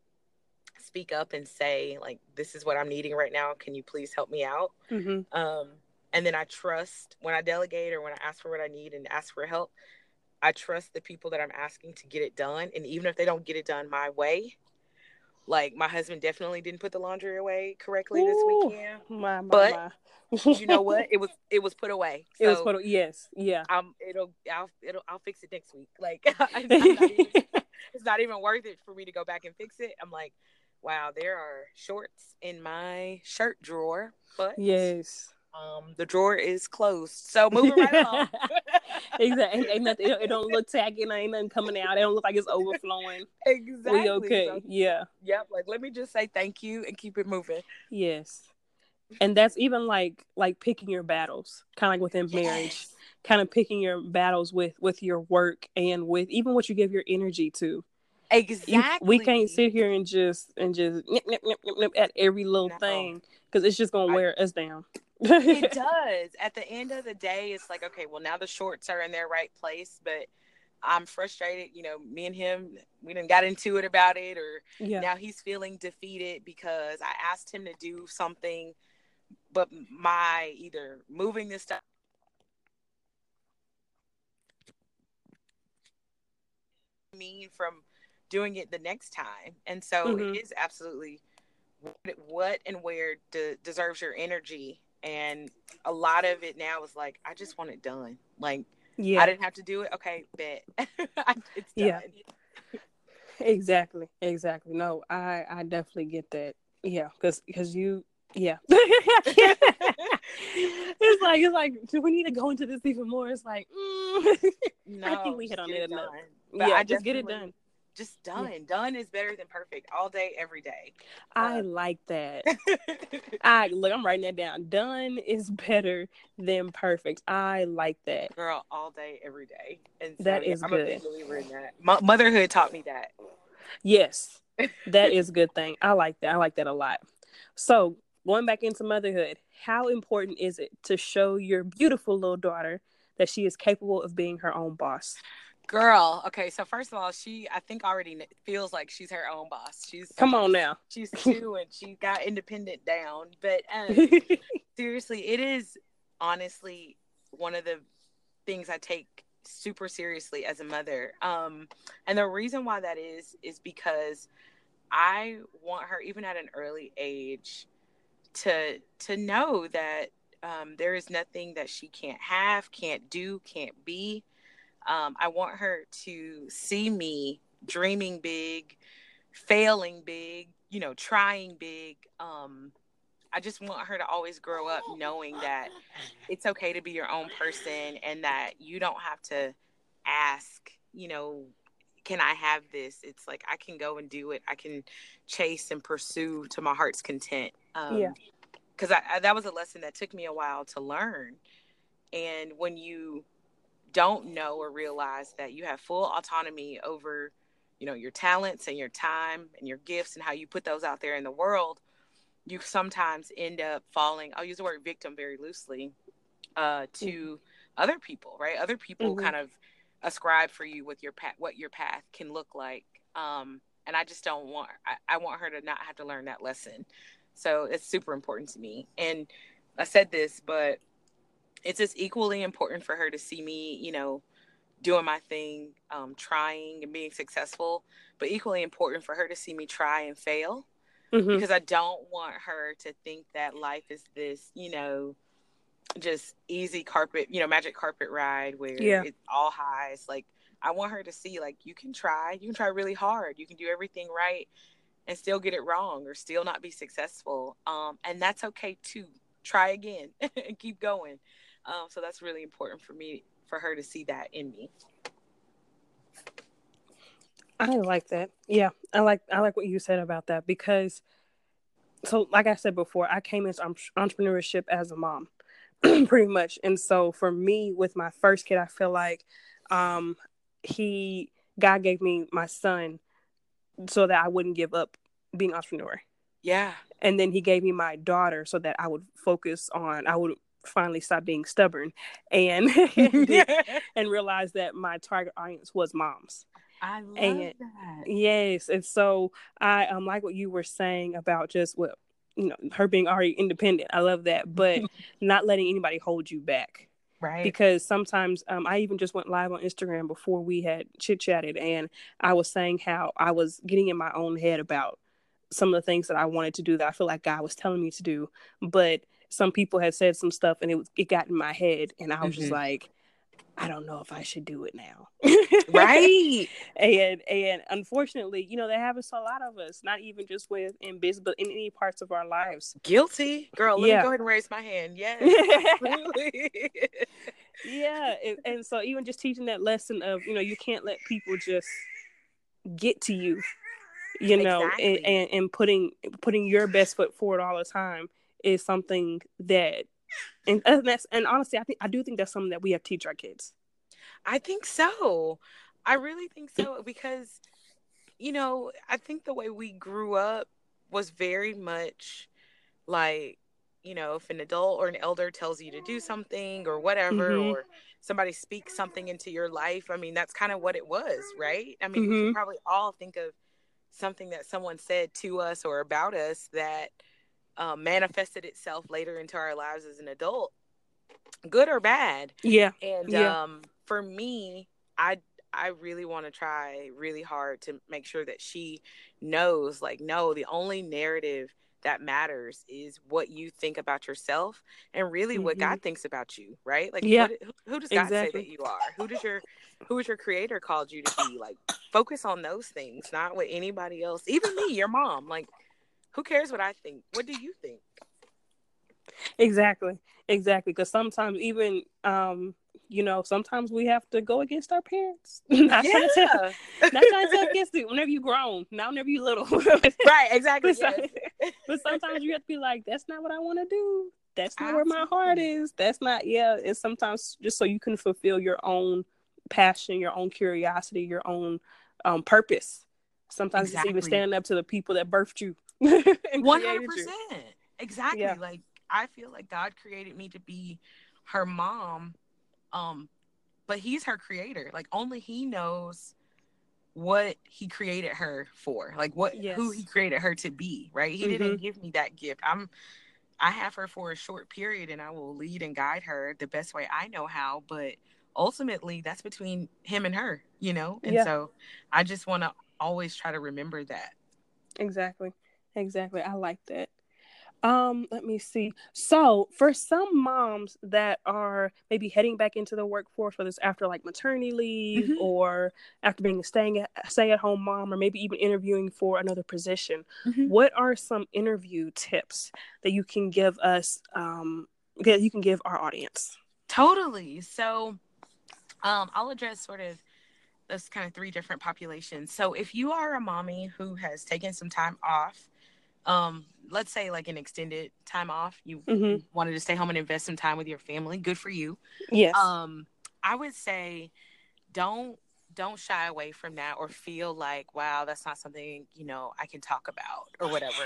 speak up and say like this is what i'm needing right now. Can you please help me out? Mm-hmm. um, and then i trust when i delegate or when i ask for what i need and ask for help i trust the people that i'm asking to get it done. And even if they don't get it done my way like my husband definitely didn't put the laundry away correctly Ooh, this weekend my, my, but my. you know what? It was it was put away. So, it was put yes yeah. Um it'll i'll it'll i'll fix it next week. Like it's, not even, it's not even worth it for me to go back and fix it. I'm like wow, there are shorts in my shirt drawer, but yes. Um, the drawer is closed, so moving right along. exactly, ain't nothing. It don't look tacky, ain't nothing coming out. It don't look like it's overflowing. Exactly. We okay? So, yeah. Yep. Like, let me just say thank you and keep it moving. Yes, and that's even like like picking your battles, kind of like within yes. marriage, kind of picking your battles with with your work and with even what you give your energy to. Exactly. You, we can't sit here and just and just nip, nip, nip, at every little no. thing because it's just gonna wear us down. it does. At the end of the day, it's like, okay, well, now the shorts are in their right place, but I'm frustrated. You know, me and him, we didn't got into it about it, or yeah. now he's feeling defeated because I asked him to do something, but my either moving this stuff. mean from doing it the next time. And so mm-hmm. it is absolutely what and where de- deserves your energy. And a lot of it now is like i just want it done. Like yeah. i didn't have to do it. Okay bet. It's done. Yeah exactly. Exactly. No i i definitely get that. Yeah because because you yeah. It's like it's like do we need to go into this even more? It's like mm. no, i think we hit on it enough. yeah I just get it done just done. Yeah. Done is better than perfect all day, every day. I uh, like that. I look, I'm writing that down. Done is better than perfect. I like that. Girl, all day, every day. And so, that is I'm good. a big believer in that. M- motherhood taught me that. Yes. that is a good thing. I like that. I like that a lot. So going back into motherhood, how important is it to show your beautiful little daughter that she is capable of being her own boss? Girl, okay. So first of all, she I think already feels like she's her own boss. She's come on now. She's two and she got independent down. But um, seriously, it is honestly one of the things I take super seriously as a mother. Um, and the reason why that is is because I want her, even at an early age, to to know that um, there is nothing that she can't have, can't do, can't be um, I want her to see me dreaming big, failing big, you know, trying big. Um, I just want her to always grow up knowing that it's okay to be your own person and that you don't have to ask, you know, can I have this? It's like I can go and do it. I can chase and pursue to my heart's content. Um, yeah. Because that was a lesson that took me a while to learn. And when you don't know or realize that you have full autonomy over you know your talents and your time and your gifts and how you put those out there in the world you sometimes end up falling i'll use the word victim very loosely uh, to mm-hmm. other people right other people mm-hmm. kind of ascribe for you with your path what your path can look like um, and i just don't want I, I want her to not have to learn that lesson so it's super important to me and i said this but it's just equally important for her to see me, you know, doing my thing, um, trying and being successful, but equally important for her to see me try and fail. Mm-hmm. Because I don't want her to think that life is this, you know, just easy carpet, you know, magic carpet ride where yeah. it's all highs. Like I want her to see like you can try, you can try really hard, you can do everything right and still get it wrong or still not be successful. Um, and that's okay too. Try again and keep going. Um, so that's really important for me for her to see that in me. I like that. Yeah, I like I like what you said about that because so like I said before, I came into entrepreneurship as a mom pretty much. And so for me with my first kid, I feel like um he God gave me my son so that I wouldn't give up being entrepreneur. Yeah. And then he gave me my daughter so that I would focus on I would finally stop being stubborn and and realized that my target audience was moms. I love and, that. Yes, and so I um like what you were saying about just what you know her being already independent. I love that, but not letting anybody hold you back. Right. Because sometimes um, I even just went live on Instagram before we had chit chatted, and I was saying how I was getting in my own head about some of the things that I wanted to do that I feel like God was telling me to do, but some people had said some stuff and it was it got in my head and I was mm-hmm. just like I don't know if I should do it now. right. And and unfortunately, you know, that happens to a lot of us, not even just with in business, but in any parts of our lives. Guilty. Girl, let yeah. me go ahead and raise my hand. Yes. yeah. And, and so even just teaching that lesson of, you know, you can't let people just get to you, you know, exactly. and, and, and putting putting your best foot forward all the time is something that and, and that's and honestly I think I do think that's something that we have to teach our kids. I think so. I really think so because you know, I think the way we grew up was very much like you know, if an adult or an elder tells you to do something or whatever, mm-hmm. or somebody speaks something into your life, I mean, that's kind of what it was, right? I mean, mm-hmm. we probably all think of something that someone said to us or about us that um, manifested itself later into our lives as an adult, good or bad. Yeah. And yeah. um, for me, I I really want to try really hard to make sure that she knows, like, no, the only narrative that matters is what you think about yourself and really mm-hmm. what God thinks about you, right? Like, yeah. What, who, who, does God exactly. say that you are? Who does your who is your creator called you to be? Like, focus on those things, not what anybody else, even me, your mom. Like, who cares what I think? What do you think? Exactly, exactly. Because sometimes even um you know, sometimes we have to go against our parents. not yeah. trying to tell, not trying to tell kids to whenever you grown, now whenever you little. right, exactly. but, yes. but sometimes you have to be like, that's not what I want to do. That's not Absolutely. where my heart is. That's not. Yeah, it's sometimes just so you can fulfill your own passion, your own curiosity, your own um, purpose. Sometimes exactly. it's even standing up to the people that birthed you. One hundred percent. Exactly. Yeah. Like I feel like God created me to be her mom um, but he's her creator. Like only he knows what he created her for. Like what yes. who he created her to be, right? He mm-hmm. didn't give me that gift. I'm I have her for a short period and I will lead and guide her the best way I know how, but ultimately that's between him and her, you know? And yeah. so I just want to always try to remember that. Exactly. Exactly. I like that. Um, let me see. So, for some moms that are maybe heading back into the workforce, whether it's after like maternity leave mm-hmm. or after being a staying at, stay at home mom, or maybe even interviewing for another position, mm-hmm. what are some interview tips that you can give us? Um, that you can give our audience. Totally. So, um, I'll address sort of those kind of three different populations. So, if you are a mommy who has taken some time off um let's say like an extended time off you mm-hmm. wanted to stay home and invest some time with your family good for you yes um i would say don't don't shy away from that or feel like wow that's not something you know i can talk about or whatever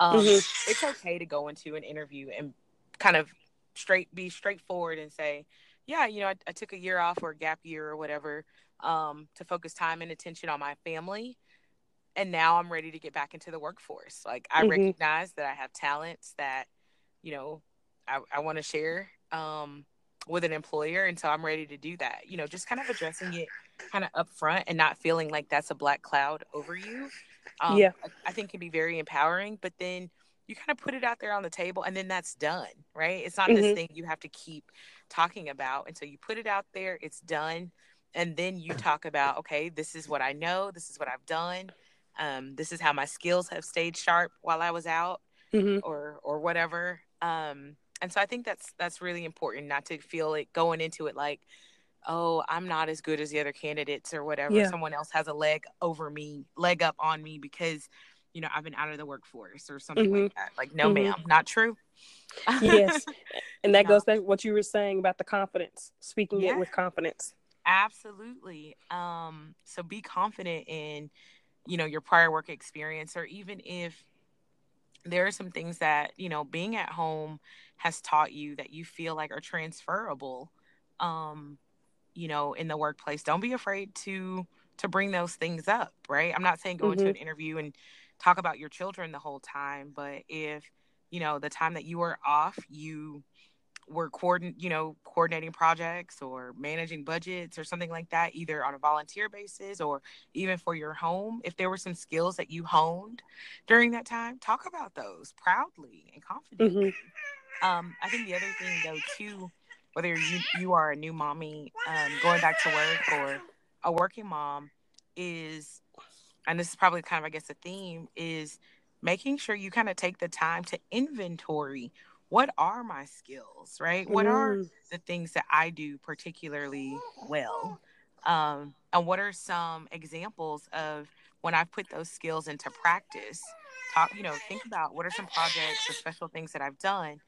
um mm-hmm. it's okay to go into an interview and kind of straight be straightforward and say yeah you know I, I took a year off or a gap year or whatever um to focus time and attention on my family and now I'm ready to get back into the workforce. Like I mm-hmm. recognize that I have talents that, you know, I, I want to share um, with an employer, and so I'm ready to do that. You know, just kind of addressing it kind of upfront and not feeling like that's a black cloud over you. Um, yeah, I, I think can be very empowering. But then you kind of put it out there on the table, and then that's done, right? It's not mm-hmm. this thing you have to keep talking about, and so you put it out there, it's done, and then you talk about, okay, this is what I know, this is what I've done um, this is how my skills have stayed sharp while I was out mm-hmm. or or whatever. Um, and so I think that's that's really important not to feel it going into it like, oh, I'm not as good as the other candidates or whatever. Yeah. Someone else has a leg over me, leg up on me because you know I've been out of the workforce or something mm-hmm. like that. Like, no, mm-hmm. ma'am, not true. yes, and that no. goes back to what you were saying about the confidence, speaking yeah. it with confidence. Absolutely. Um, so be confident in you know your prior work experience or even if there are some things that you know being at home has taught you that you feel like are transferable um you know in the workplace don't be afraid to to bring those things up right i'm not saying go mm-hmm. into an interview and talk about your children the whole time but if you know the time that you are off you were coordinating, you know coordinating projects or managing budgets or something like that either on a volunteer basis or even for your home if there were some skills that you honed during that time talk about those proudly and confidently mm-hmm. um, i think the other thing though too whether you you are a new mommy um, going back to work or a working mom is and this is probably kind of i guess a theme is making sure you kind of take the time to inventory what are my skills, right? What are mm. the things that I do particularly well? Um, and what are some examples of when I've put those skills into practice? Talk, you know, think about what are some projects or special things that I've done,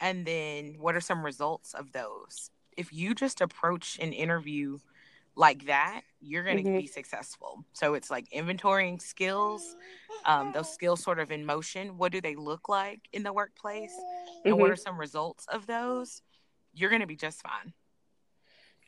and then what are some results of those? If you just approach an interview like that, you're going to mm-hmm. be successful. So it's like inventorying skills, um, those skills sort of in motion. What do they look like in the workplace? And mm-hmm. what are some results of those? You're going to be just fine.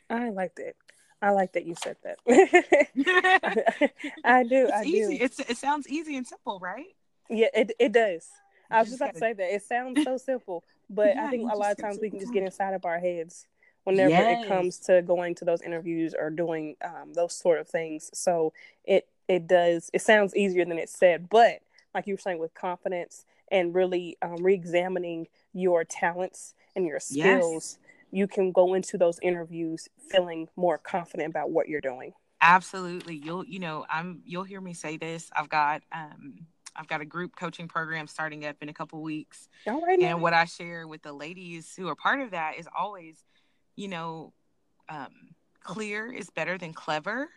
I like that. I like that you said that. I, do. It's I easy. do. It's it sounds easy and simple, right? Yeah, it it does. You I was just about to say that. It sounds so simple, but yeah, I think a lot of times we can just get inside of our heads whenever yes. it comes to going to those interviews or doing um, those sort of things. So it it does. It sounds easier than it said, but like you were saying, with confidence and really um, re-examining your talents and your skills, yes. you can go into those interviews feeling more confident about what you're doing. Absolutely, you'll you know I'm you'll hear me say this. I've got um I've got a group coaching program starting up in a couple weeks. Right. And what I share with the ladies who are part of that is always you know, um, clear is better than clever.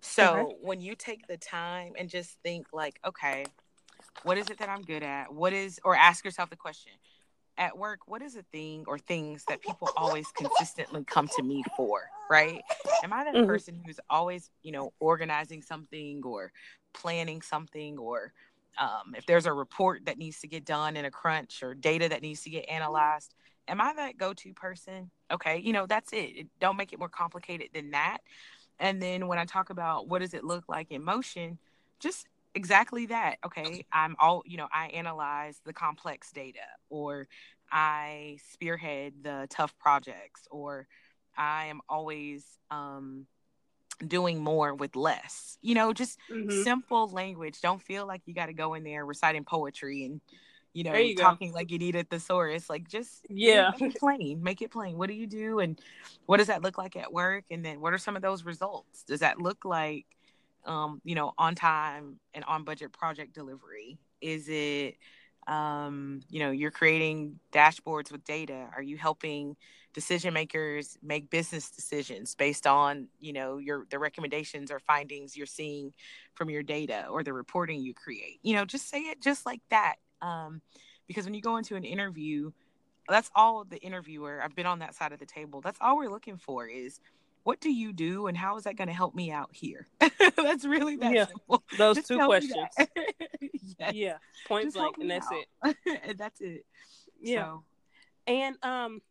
So when you take the time and just think, like, okay, what is it that I'm good at? What is, or ask yourself the question at work, what is a thing or things that people always consistently come to me for? Right? Am I that mm-hmm. person who's always, you know, organizing something or planning something or um, if there's a report that needs to get done in a crunch or data that needs to get analyzed, am I that go to person? Okay, you know, that's it. Don't make it more complicated than that. And then when I talk about what does it look like in motion, just exactly that. Okay, I'm all, you know, I analyze the complex data or I spearhead the tough projects or I am always um doing more with less. You know, just mm-hmm. simple language. Don't feel like you got to go in there reciting poetry and you know, you talking go. like you need a thesaurus. Like just yeah, make it plain. Make it plain. What do you do, and what does that look like at work? And then what are some of those results? Does that look like, um, you know, on time and on budget project delivery? Is it, um, you know, you're creating dashboards with data? Are you helping decision makers make business decisions based on, you know, your the recommendations or findings you're seeing from your data or the reporting you create? You know, just say it just like that um, because when you go into an interview, that's all the interviewer, I've been on that side of the table. That's all we're looking for is what do you do and how is that going to help me out here? that's really that yeah, simple. Those Just two questions. yes. Yeah. Point Just blank. And that's out. it. and that's it. Yeah. So. And um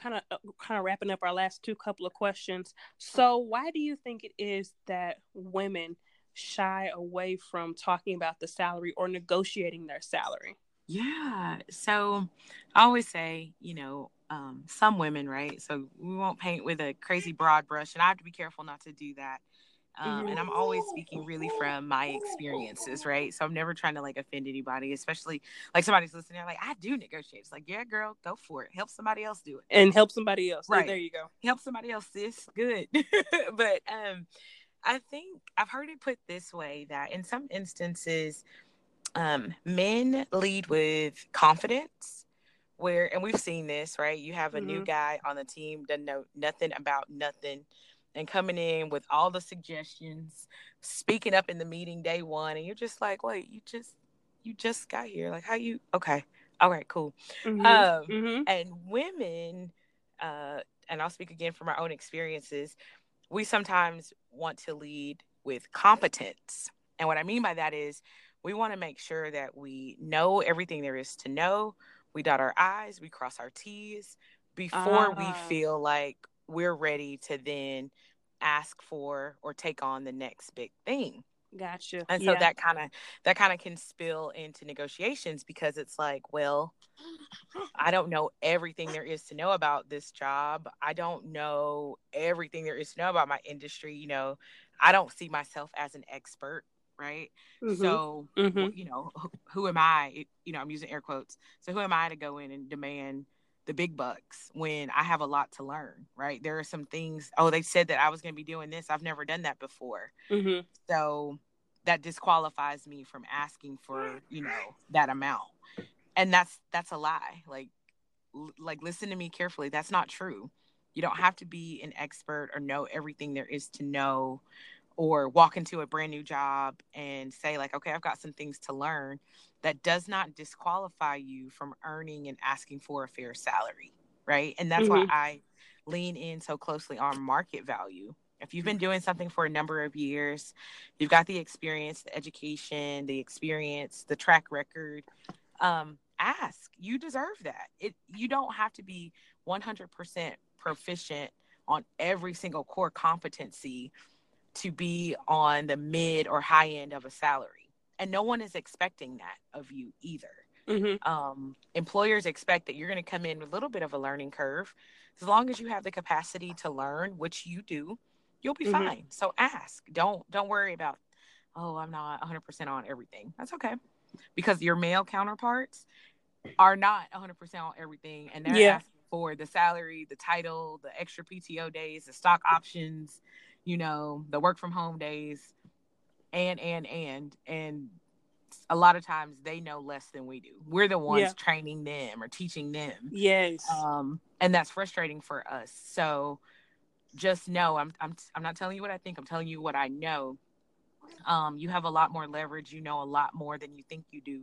kind of uh, kind of wrapping up our last two couple of questions. So why do you think it is that women shy away from talking about the salary or negotiating their salary? Yeah. So I always say, you know, um, some women, right? So we won't paint with a crazy broad brush, and I have to be careful not to do that. Um, mm-hmm. and I'm always speaking really from my experiences, right? So I'm never trying to like offend anybody, especially like somebody's listening. Like, I do negotiate. It's like, yeah, girl, go for it. Help somebody else do it, and help somebody else. Right there, you go. Help somebody else, sis. Good. but um, I think I've heard it put this way that in some instances, um, men lead with confidence, where, and we've seen this, right? You have a mm-hmm. new guy on the team, doesn't know nothing about nothing, and coming in with all the suggestions, speaking up in the meeting day one, and you're just like, wait, you just, you just got here. Like, how you, okay, all right, cool. Mm-hmm. Um, mm-hmm. And women, uh, and I'll speak again from our own experiences we sometimes want to lead with competence. And what I mean by that is we want to make sure that we know everything there is to know. We dot our I's, we cross our T's before uh. we ah. feel like we're ready to then ask for or take on the next big thing. Gotcha. And so yeah. that kind of that kind of can spill into negotiations because it's like, well, I don't know everything there is to know about this job. I don't know everything there is to know about my industry. You know, I don't see myself as an expert, right? Mm-hmm. So, mm-hmm. you know, who, who am I? You know, I'm using air quotes. So, who am I to go in and demand the big bucks when I have a lot to learn, right? There are some things, oh, they said that I was going to be doing this. I've never done that before. Mm-hmm. So that disqualifies me from asking for, you know, that amount. And that's that's a lie. Like l- like listen to me carefully. That's not true. You don't have to be an expert or know everything there is to know or walk into a brand new job and say like okay i've got some things to learn that does not disqualify you from earning and asking for a fair salary right and that's mm-hmm. why i lean in so closely on market value If you've been doing something for a number of years, you've got the experience, the education, the experience, the track record. Um, ask. You deserve that. It. You don't have to be 100% proficient on every single core competency to be on the mid or high end of a salary. And no one is expecting that of you either. Mm-hmm. Um, employers expect that you're going to come in with a little bit of a learning curve. As long as you have the capacity to learn, which you do, you'll be mm-hmm. fine. So ask. Don't don't worry about, oh, I'm not 100% on everything. That's okay. Because your male counterparts are not 100% on everything and they're yeah. asking for the salary, the title, the extra PTO days, the stock options, you know, the work from home days, and and and and a lot of times they know less than we do. We're the ones yeah. training them or teaching them. Yes. Um, and that's frustrating for us. So just know I'm I'm I'm not telling you what I think. I'm telling you what I know. Um, you have a lot more leverage. You know a lot more than you think you do.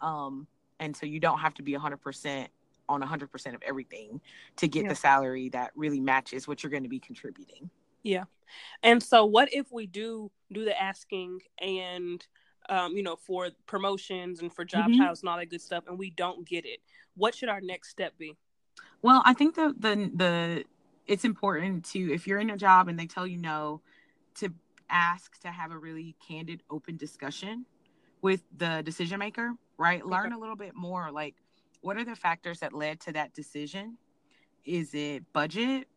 Um, and so you don't have to be 100% on 100% of everything to get yeah. the salary that really matches what you're going to be contributing. Yeah. And so what if we do do the asking and um, you know, for promotions and for job mm-hmm. titles and all that good stuff and we don't get it? What should our next step be? Well, I think the the the it's important to if you're in a job and they tell you no to ask to have a really candid open discussion with the decision maker, right? Okay. Learn a little bit more like what are the factors that led to that decision? Is it budget?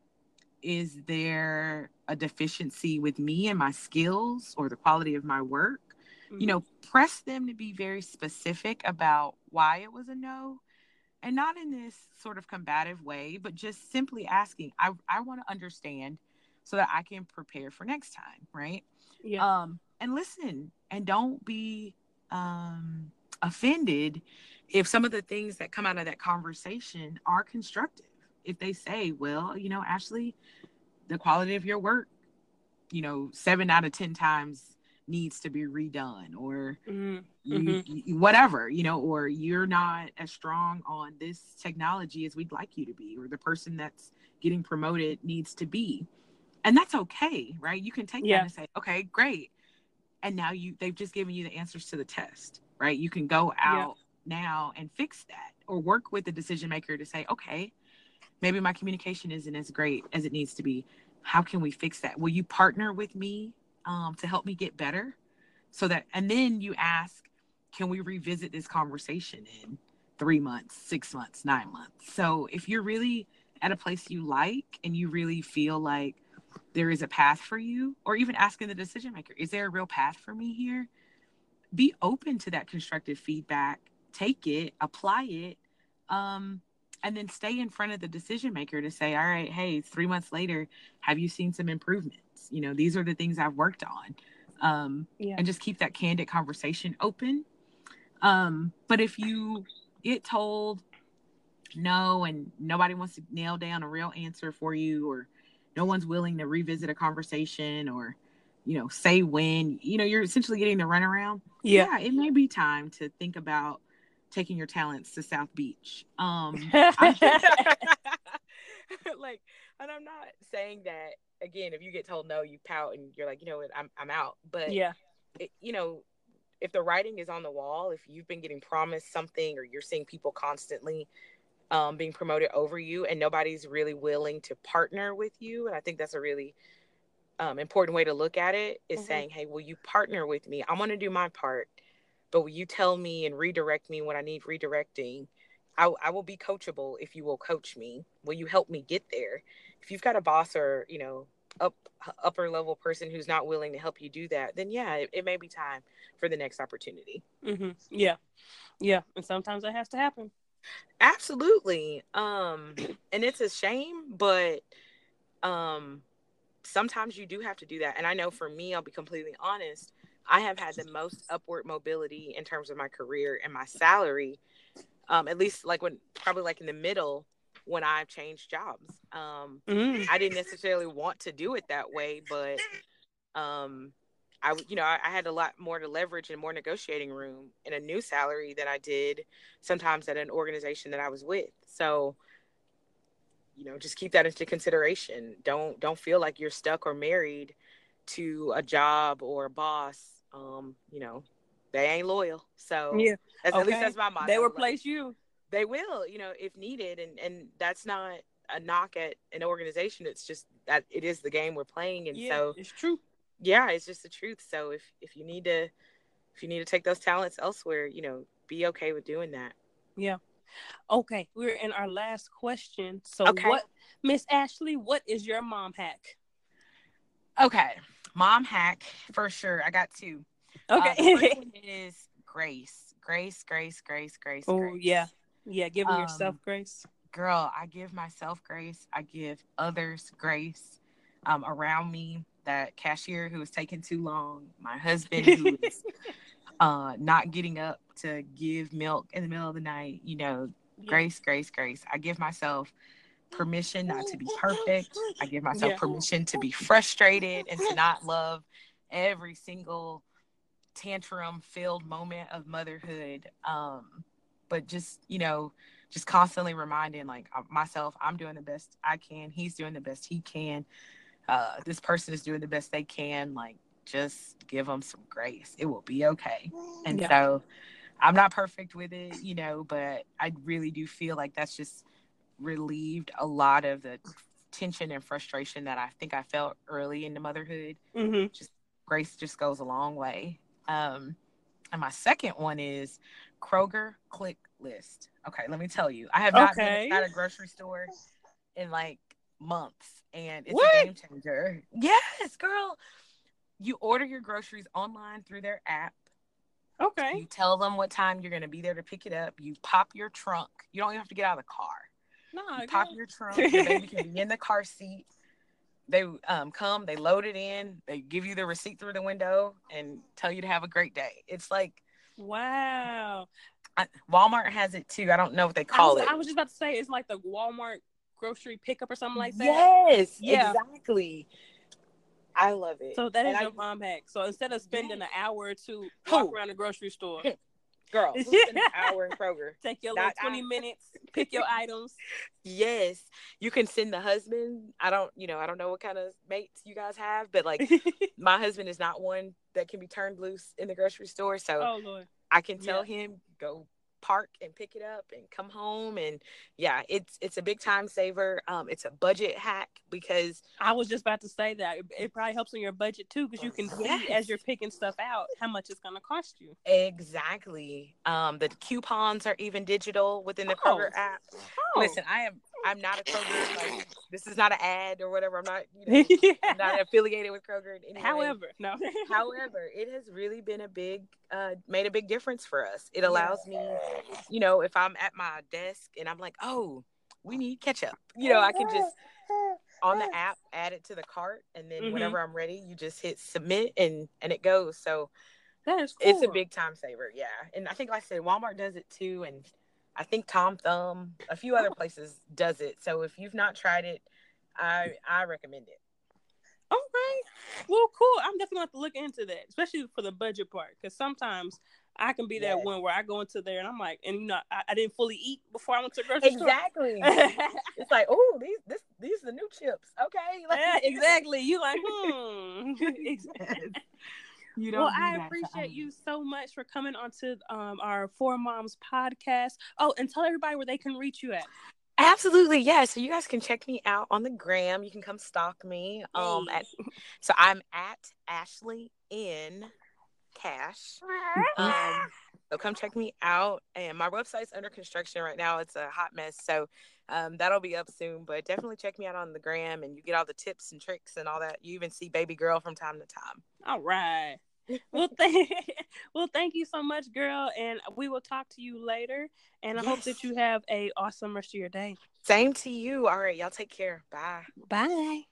Is there a deficiency with me and my skills or the quality of my work? Mm-hmm. You know, press them to be very specific about why it was a no and not in this sort of combative way, but just simply asking, I, I want to understand so that I can prepare for next time, right? Yeah. Um, and listen and don't be um offended if some of the things that come out of that conversation are constructive. If they say, well, you know, Ashley, the quality of your work, you know, seven out of 10 times needs to be redone or mm-hmm. You, mm-hmm. you, whatever, you know, or you're not as strong on this technology as we'd like you to be, or the person that's getting promoted needs to be. And that's okay, right? You can take yeah. that and say, okay, great. And now you they've just given you the answers to the test, right? You can go out now and fix that or work with the decision maker to say, okay, maybe my communication isn't as great as it needs to be. How can we fix that? Will you partner with me um, to help me get better? So that, and then you ask, can we revisit this conversation in three months, six months, nine months? So if you're really at a place you like and you really feel like there is a path for you, or even asking the decision maker, is there a real path for me here? Be open to that constructive feedback take it, apply it, um, and then stay in front of the decision maker to say, all right, hey, three months later, have you seen some improvements? You know, these are the things I've worked on. Um, yeah. And just keep that candid conversation open. Um, but if you get told no and nobody wants to nail down a real answer for you, or no one's willing to revisit a conversation, or you know, say when, you know, you're essentially getting the runaround. Yeah. yeah, it may be time to think about taking your talents to South Beach. Um, like, and I'm not saying that again. If you get told no, you pout and you're like, you know what, I'm I'm out. But yeah, it, you know, if the writing is on the wall, if you've been getting promised something, or you're seeing people constantly um, being promoted over you, and nobody's really willing to partner with you, and I think that's a really um, important way to look at it is mm-hmm. saying, hey, will you partner with me? I want to do my part but will you tell me and redirect me when I need redirecting? I, I will be coachable if you will coach me. Will you help me get there? If you've got a boss or, you know, up upper level person who's not willing to help you do that, then yeah, it, it may be time for the next opportunity. Mm-hmm. Yeah, yeah, and sometimes that has to happen. Absolutely, um, and it's a shame, but um, sometimes you do have to do that. And I know for me, I'll be completely honest. I have had the most upward mobility in terms of my career and my salary. Um, at least like when probably like in the middle when I've changed jobs. Um, mm. I didn't necessarily want to do it that way, but um, I, you know, I, I, had a lot more to leverage and more negotiating room in a new salary than I did sometimes at an organization that I was with. So you know, just keep that into consideration. Don't don't feel like you're stuck or married to a job or a boss. Um, you know, they ain't loyal. So yeah, okay. at least that's my motto. They will replace you. They will, you know, if needed, and and that's not a knock at an organization. It's just that it is the game we're playing, and yeah, so it's true. Yeah, it's just the truth. So if if you need to, if you need to take those talents elsewhere, you know, be okay with doing that. Yeah. Okay, we're in our last question. So, okay. what, Miss Ashley, what is your mom hack? Okay, mom hack for sure. I got two. Okay, uh, is grace, grace, grace, grace, grace. Oh yeah, yeah. Giving um, yourself grace. Girl, I give myself grace. I give others grace um, around me. That cashier who is taking too long, my husband who is uh, not getting up to give milk in the middle of the night. You know, yeah. grace, grace, grace. I give myself permission not to be perfect. I give myself yeah. permission to be frustrated and to not love every single tantrum filled moment of motherhood. Um, but just, you know, just constantly reminding like uh, myself, I'm doing the best I can. He's doing the best he can. Uh, this person is doing the best they can. Like, just give them some grace. It will be okay. And yeah. so I'm not perfect with it, you know, but I really do feel like that's just relieved a lot of the tension and frustration that I think I felt early in the motherhood. Mm-hmm. Just grace just goes a long way. Um, and my second one is Kroger Click List. Okay, let me tell you, I have not okay. been at a grocery store in like months, and it's what? a game changer. Yes, girl. You order your groceries online through their app. Okay. You tell them what time you're going to be there to pick it up. You pop your trunk. You don't even have to get out of the car. No, you pop your trunk. Your baby can be in the car seat they um, come, they load it in, they give you the receipt through the window, and tell you to have a great day. It's like, wow. I, Walmart has it too. I don't know what they call I was, it. I was just about to say it's like the Walmart grocery pickup or something like that. Yes, yeah. exactly. I love it. So that is and your I, mom hack. So instead of spending yes. an hour or two walk around the grocery store, girl, an hour in Kroger. Take your little twenty minutes, pick your items. Yes, you can send the husband. I don't, you know, I don't know what kind of mates you guys have, but like my husband is not one that can be turned loose in the grocery store. So oh, I can tell yeah. him go park and pick it up and come home and yeah it's it's a big time saver um it's a budget hack because i was just about to say that it, it probably helps on your budget too because you can yes. see as you're picking stuff out how much it's going to cost you exactly um the coupons are even digital within the kroger oh. app oh. listen i am I'm not a Kroger. Like this is not an ad or whatever. I'm not, you know, yeah. I'm not affiliated with Kroger. However, no. However, it has really been a big, uh, made a big difference for us. It allows me, you know, if I'm at my desk and I'm like, oh, we need ketchup. You know, I can just on the app add it to the cart, and then mm-hmm. whenever I'm ready, you just hit submit and and it goes. So that is cool. it's a big time saver. Yeah, and I think like I said, Walmart does it too, and I think Tom Thumb, a few other places does it. So if you've not tried it, I I recommend it. Okay. Well, cool. I'm definitely going to look into that, especially for the budget part, because sometimes I can be that yes. one where I go into there and I'm like, and you know, I, I didn't fully eat before I went to the grocery exactly. store. Exactly. it's like, oh, these this these are the new chips. Okay. Like, yeah, exactly. You like, hmm. exactly. You don't well, I appreciate you so much for coming onto um, our Four Moms podcast. Oh, and tell everybody where they can reach you at. Absolutely, yeah. So you guys can check me out on the gram. You can come stalk me. Um, at, so I'm at Ashley in Cash. Um, so come check me out. And my website's under construction right now. It's a hot mess. So um, that'll be up soon. But definitely check me out on the gram, and you get all the tips and tricks and all that. You even see baby girl from time to time. All right. well, th- well, thank you so much, girl, and we will talk to you later. And I yes. hope that you have a awesome rest of your day. Same to you. All right, y'all take care. Bye. Bye.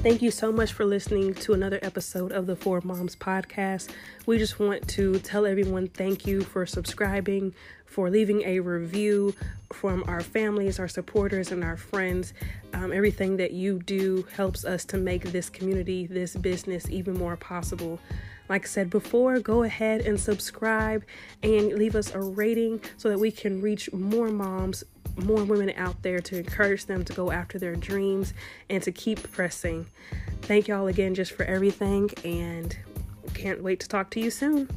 Thank you so much for listening to another episode of the Four Moms podcast. We just want to tell everyone thank you for subscribing, for leaving a review from our families, our supporters, and our friends. Um, everything that you do helps us to make this community, this business even more possible. Like I said before, go ahead and subscribe and leave us a rating so that we can reach more moms, more women out there to encourage them to go after their dreams and to keep pressing. Thank y'all again just for everything and can't wait to talk to you soon.